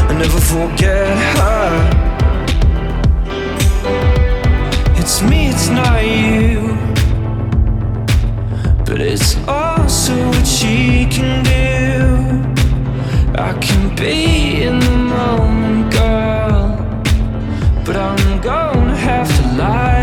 Speaker 14: I never forget her. It's me, it's not you. But it's also what she can do. I can be in the moment, girl. But I'm gonna have to lie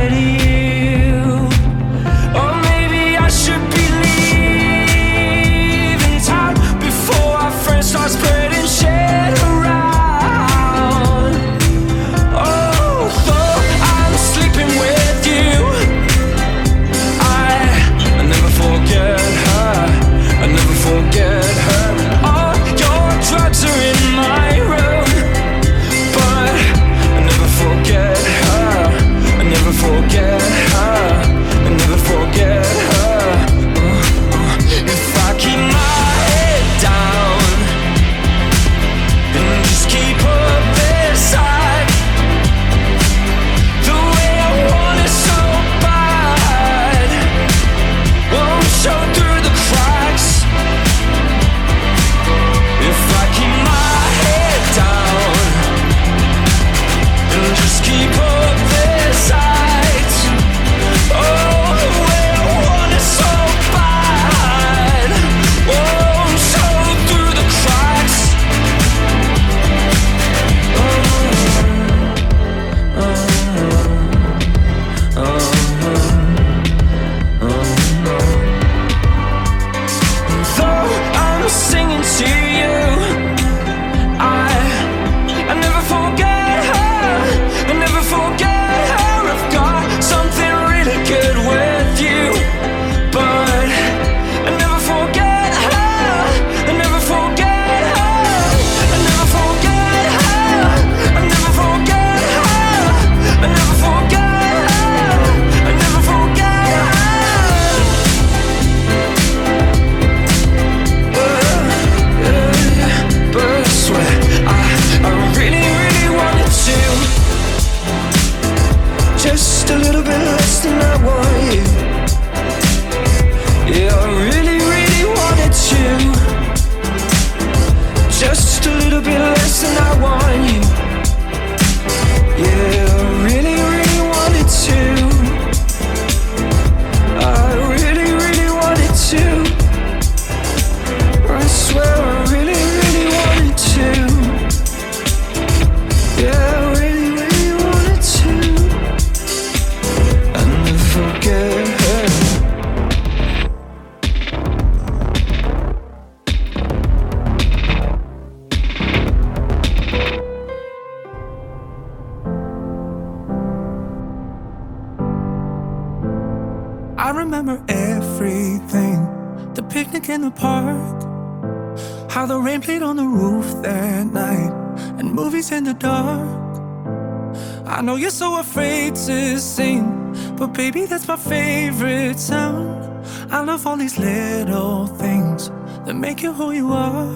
Speaker 15: that's my favorite sound. I love all these little things that make you who you are.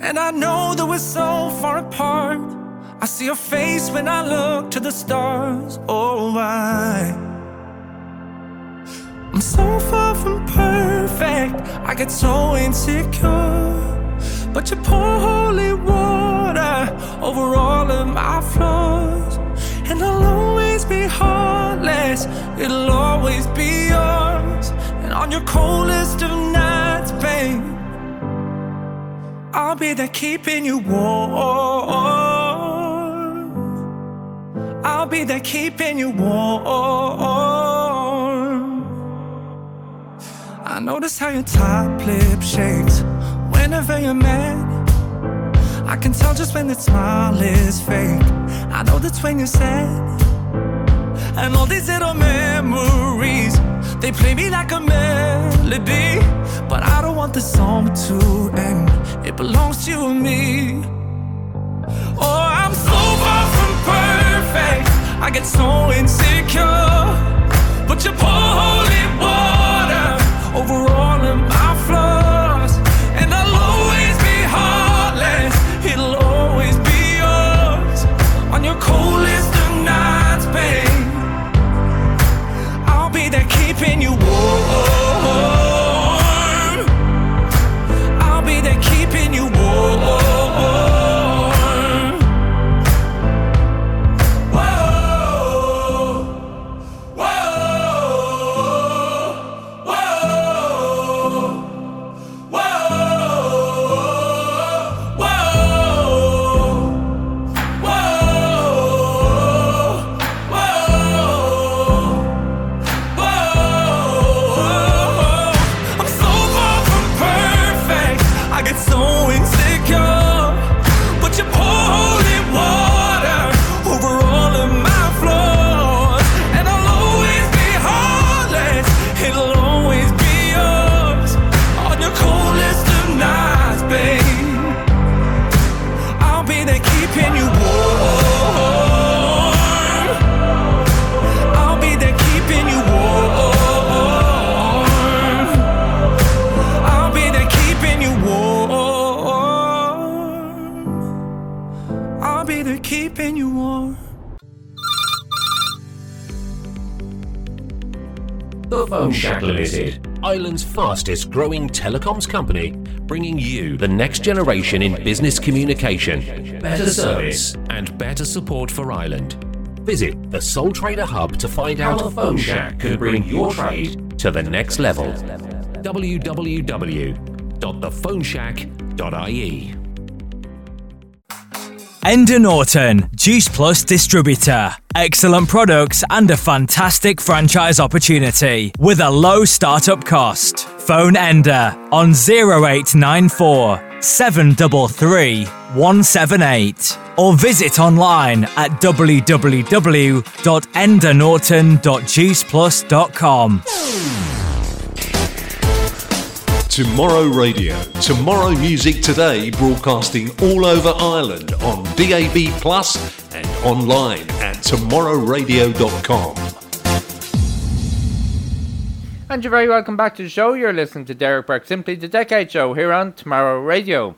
Speaker 15: And I know that we're so far apart. I see your face when I look to the stars. Oh, I. I'm so far from perfect. I get so insecure. But you pour holy water over all of my flaws. It'll always be yours. And on your coldest of nights, babe, I'll be there keeping you warm. I'll be there keeping you warm. I notice how your top lip shakes whenever you're mad. I can tell just when that smile is fake. I know that's when you're sad. And all these little memories, they play me like a melody. But I don't want the song to end, it belongs to me. Oh, I'm so far from perfect, I get so insecure. But you pour holy water over all of my flaws.
Speaker 2: Fastest growing telecoms company, bringing you the next generation in business communication, better service, and better support for Ireland. Visit the Sole Trader Hub to find out how Phone Shack can bring your trade to the next level. www.thephoneshack.ie
Speaker 3: Enda Norton, Juice Plus distributor. Excellent products and a fantastic franchise opportunity with a low startup cost. Phone Enda on 0894 733 178 or visit online at www.endanorton.juiceplus.com.
Speaker 1: Tomorrow Radio. Tomorrow Music Today broadcasting all over Ireland on DAB Plus and online at tomorrowradio.com.
Speaker 4: And you're very welcome back to the show. You're listening to Derek Burke, Simply the Decade Show here on Tomorrow Radio.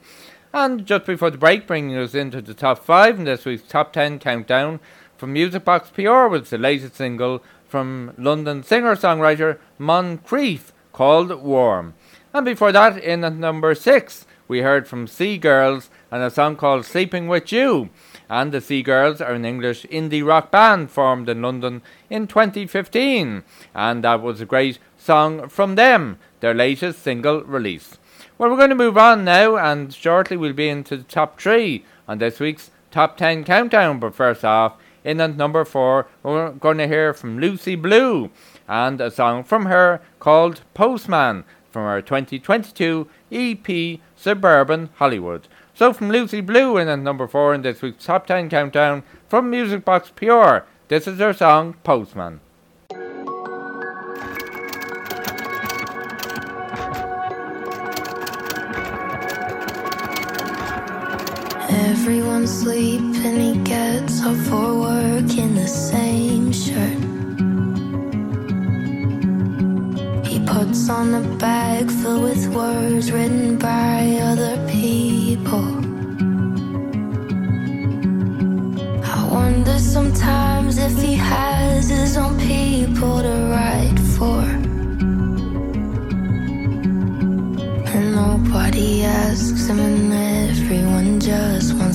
Speaker 4: And just before the break, bringing us into the top five in this week's top 10 countdown from Music Box PR was the latest single from London singer songwriter Moncrieff called Warm. And before that, in at number six, we heard from Sea Girls and a song called Sleeping With You. And the Sea Girls are an English indie rock band formed in London in 2015. And that was a great song from them, their latest single release. Well, we're going to move on now, and shortly we'll be into the top three on this week's top 10 countdown. But first off, in at number four, we're going to hear from Lucy Blue and a song from her called Postman from her 2022 EP Suburban Hollywood. So from Lucy Blue in at number 4 in this week's Top 10 Countdown from Music Box PR, this is her song Postman.
Speaker 12: Everyone's sleeping, he gets up for work in the same shirt. He puts on a bag filled with words written by other people. I wonder sometimes if he has his own people to write for. And nobody asks him, and everyone just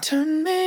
Speaker 14: Turn me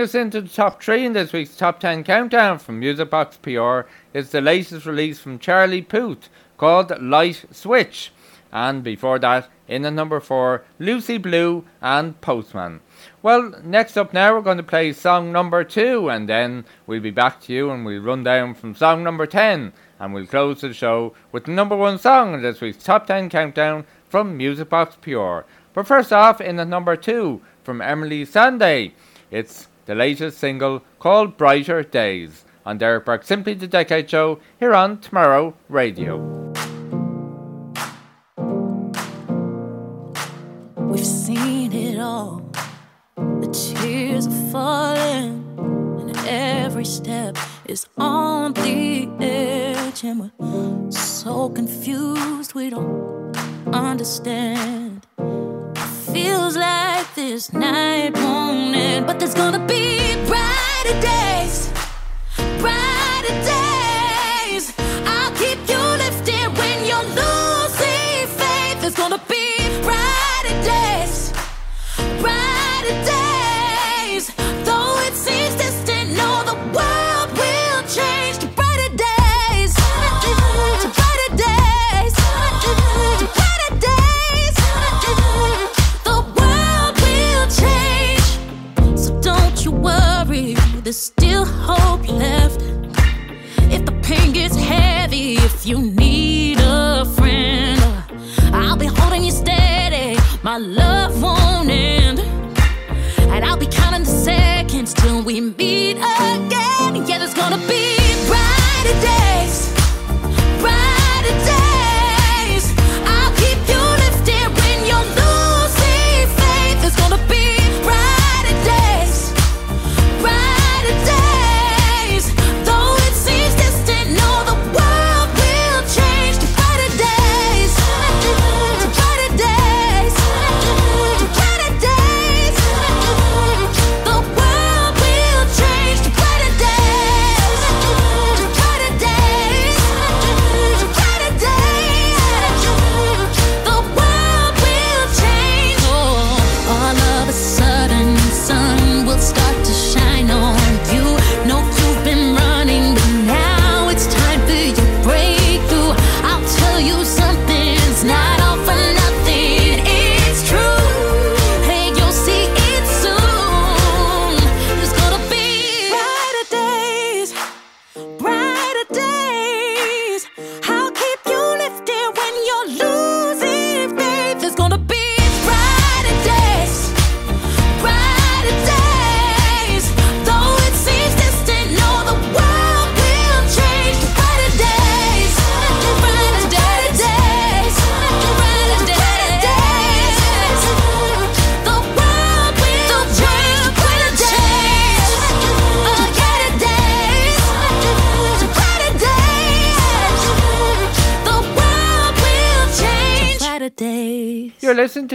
Speaker 4: Us into the top three in this week's top 10 countdown from Music Box PR is the latest release from Charlie Puth called Light Switch. And before that, in at number four, Lucy Blue and Postman. Well, next up now, we're going to play song number two, and then we'll be back to you and we'll run down from song number 10. And we'll close the show with the number one song in this week's top 10 countdown from Music Box PR. But first off, in at number two, from Emily Sandé. It's the latest single called Brighter Days on Derek Burke Simply the Decade Show here on Tomorrow Radio.
Speaker 16: We've seen it all. The tears are falling, and every step is on the edge. And we're so confused, we don't understand. Feels like this night won't end, but there's gonna be brighter days, brighter days. There's still hope left. If the pain gets heavy, if you need a friend, I'll be holding you steady. My love won't end. And I'll be counting the seconds till we meet again. Yeah, there's gonna be brighter days, brighter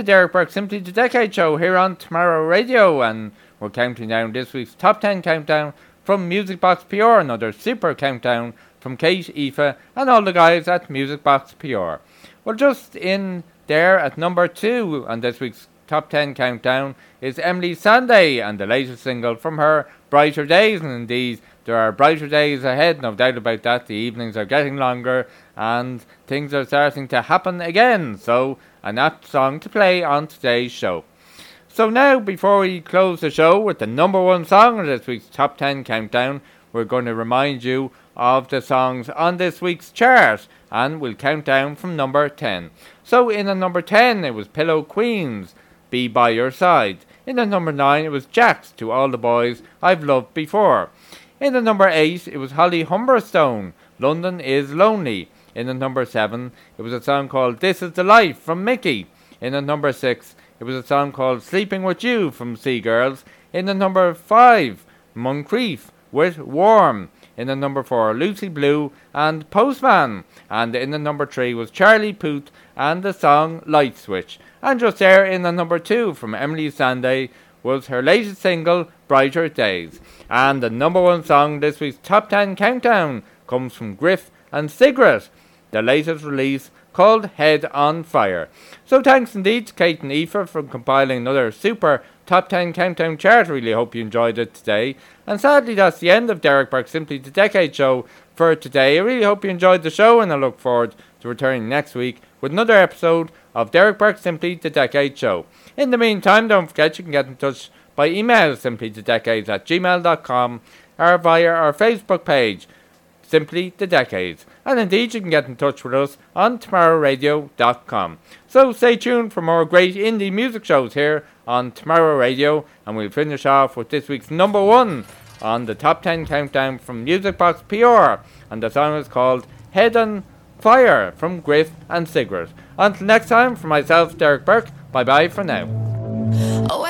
Speaker 16: to
Speaker 4: Derek Burke Simply the Decade Show here on Tomorrow Radio, and we're counting down this week's top 10 countdown from Music Box PR, another super countdown from Kate, Aoife, and all the guys at Music Box PR. Well, just in there at number two on this week's top 10 countdown is Emily Sandé and the latest single from her, Brighter Days. And indeed, there are brighter days ahead, no doubt about that. The evenings are getting longer and things are starting to happen again. So, an apt song to play on today's show. So now, before we close the show with the number one song of this week's top 10 countdown, we're going to remind you of the songs on this week's chart, and we'll count down from number 10. So in the number 10, it was Pillow Queens, Be By Your Side. In the number 9, it was Jack's, to All the Boys I've Loved Before. In the number 8, it was Holly Humberstone, London is Lonely. In the number 7, it was a song called This is the Life from Mickey. In the number 6, it was a song called Sleeping with You from Sea Girls. In the number 5, Moncrieff with Warm. In the number 4, Lucy Blue and Postman. And in the number 3 was Charlie Puth and the song Light Switch. And just there in the number 2 from Emily Sandé was her latest single, Brighter Days. And the number one song this week's Top 10 Countdown comes from Griff and Sigrid, the latest release called Head on Fire. So thanks indeed to Kate and Aoife for compiling another super Top 10 Countdown chart. Really hope you enjoyed it today. And sadly, that's the end of Derek Burke Simply the Decade show for today. I really hope you enjoyed the show and I look forward to returning next week with another episode of Derek Burke Simply the Decade show. In the meantime, don't forget you can get in touch by email simplythedecades at gmail.com or via our Facebook page, Simply the Decades. And indeed, you can get in touch with us on tomorrowradio.com. So stay tuned for more great indie music shows here on Tomorrow Radio, and we'll finish off with this week's number one on the top 10 countdown from Music Box PR, and the song is called Head on Fire from Griff and Sigrid. Until next time, for myself, Derek Burke, bye bye for now.
Speaker 1: Oh,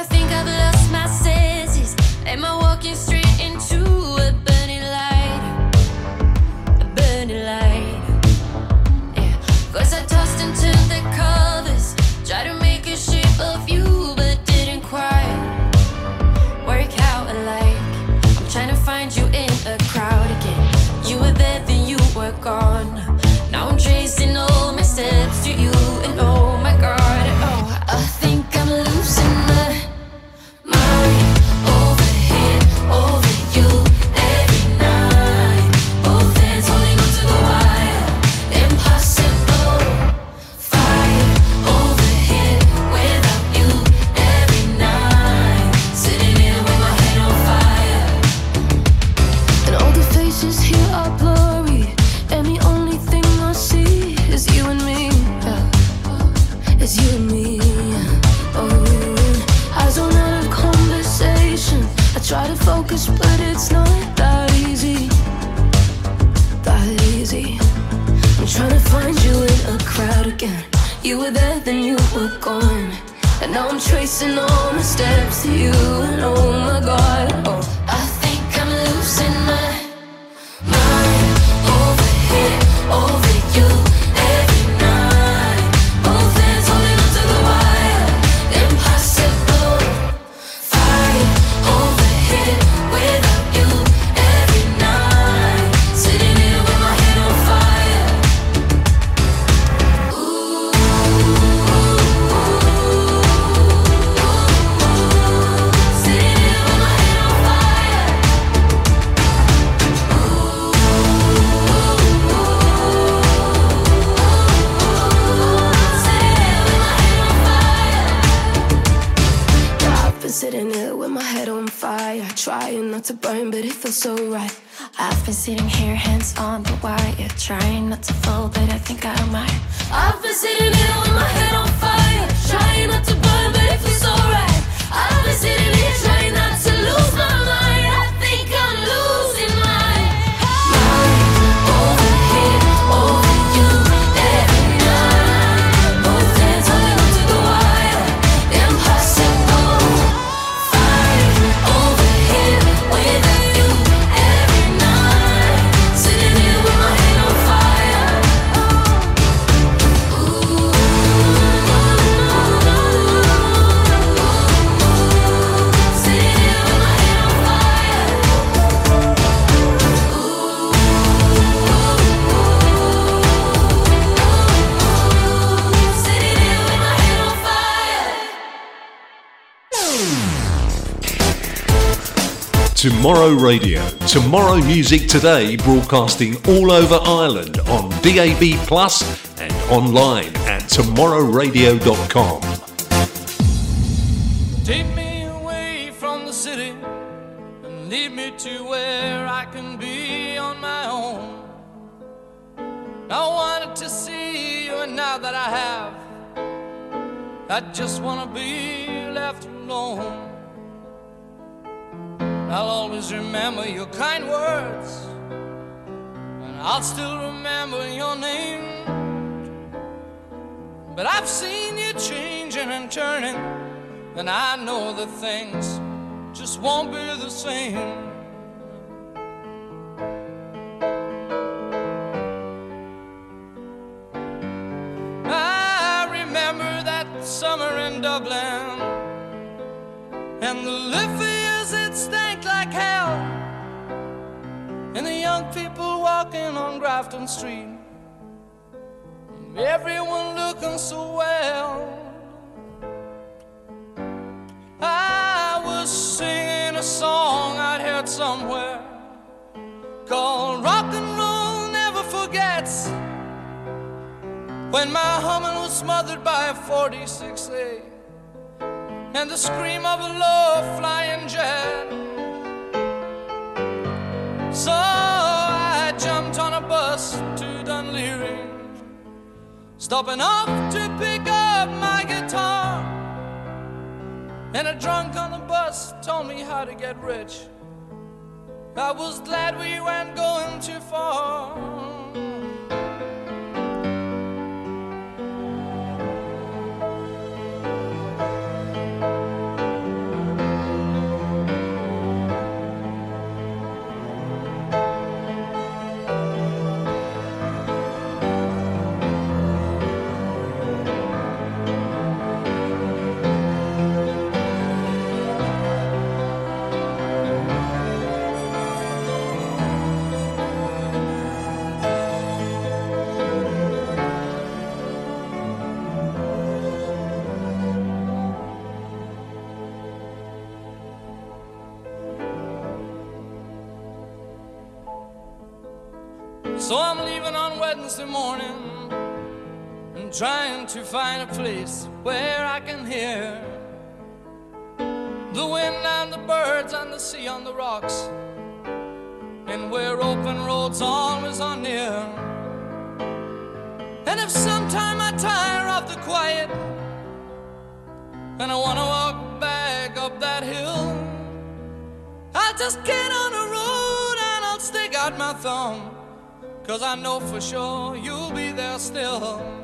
Speaker 2: Tomorrow Radio. Tomorrow Music Today broadcasting all over Ireland on DAB Plus and online at tomorrowradio.com.
Speaker 17: and
Speaker 5: the young people walking on Grafton Street, and everyone looking so well. I was singing a song I'd heard somewhere called Rock and Roll Never Forgets. When my humming was smothered by a 46A and the scream of a low flying jet. So I jumped on a bus to Dún Laoghaire, stopping off to pick up my guitar. And a drunk on the bus told me how to get rich. I was glad we weren't going too far. Wednesday morning and trying to find a place where I can hear the wind and the birds and the sea on the rocks, and where open roads always are near. And if sometime I tire of the quiet and I wanna walk back up that hill, I'll just get on the road and I'll stick out my thumb. Cause I know for sure you'll be there still.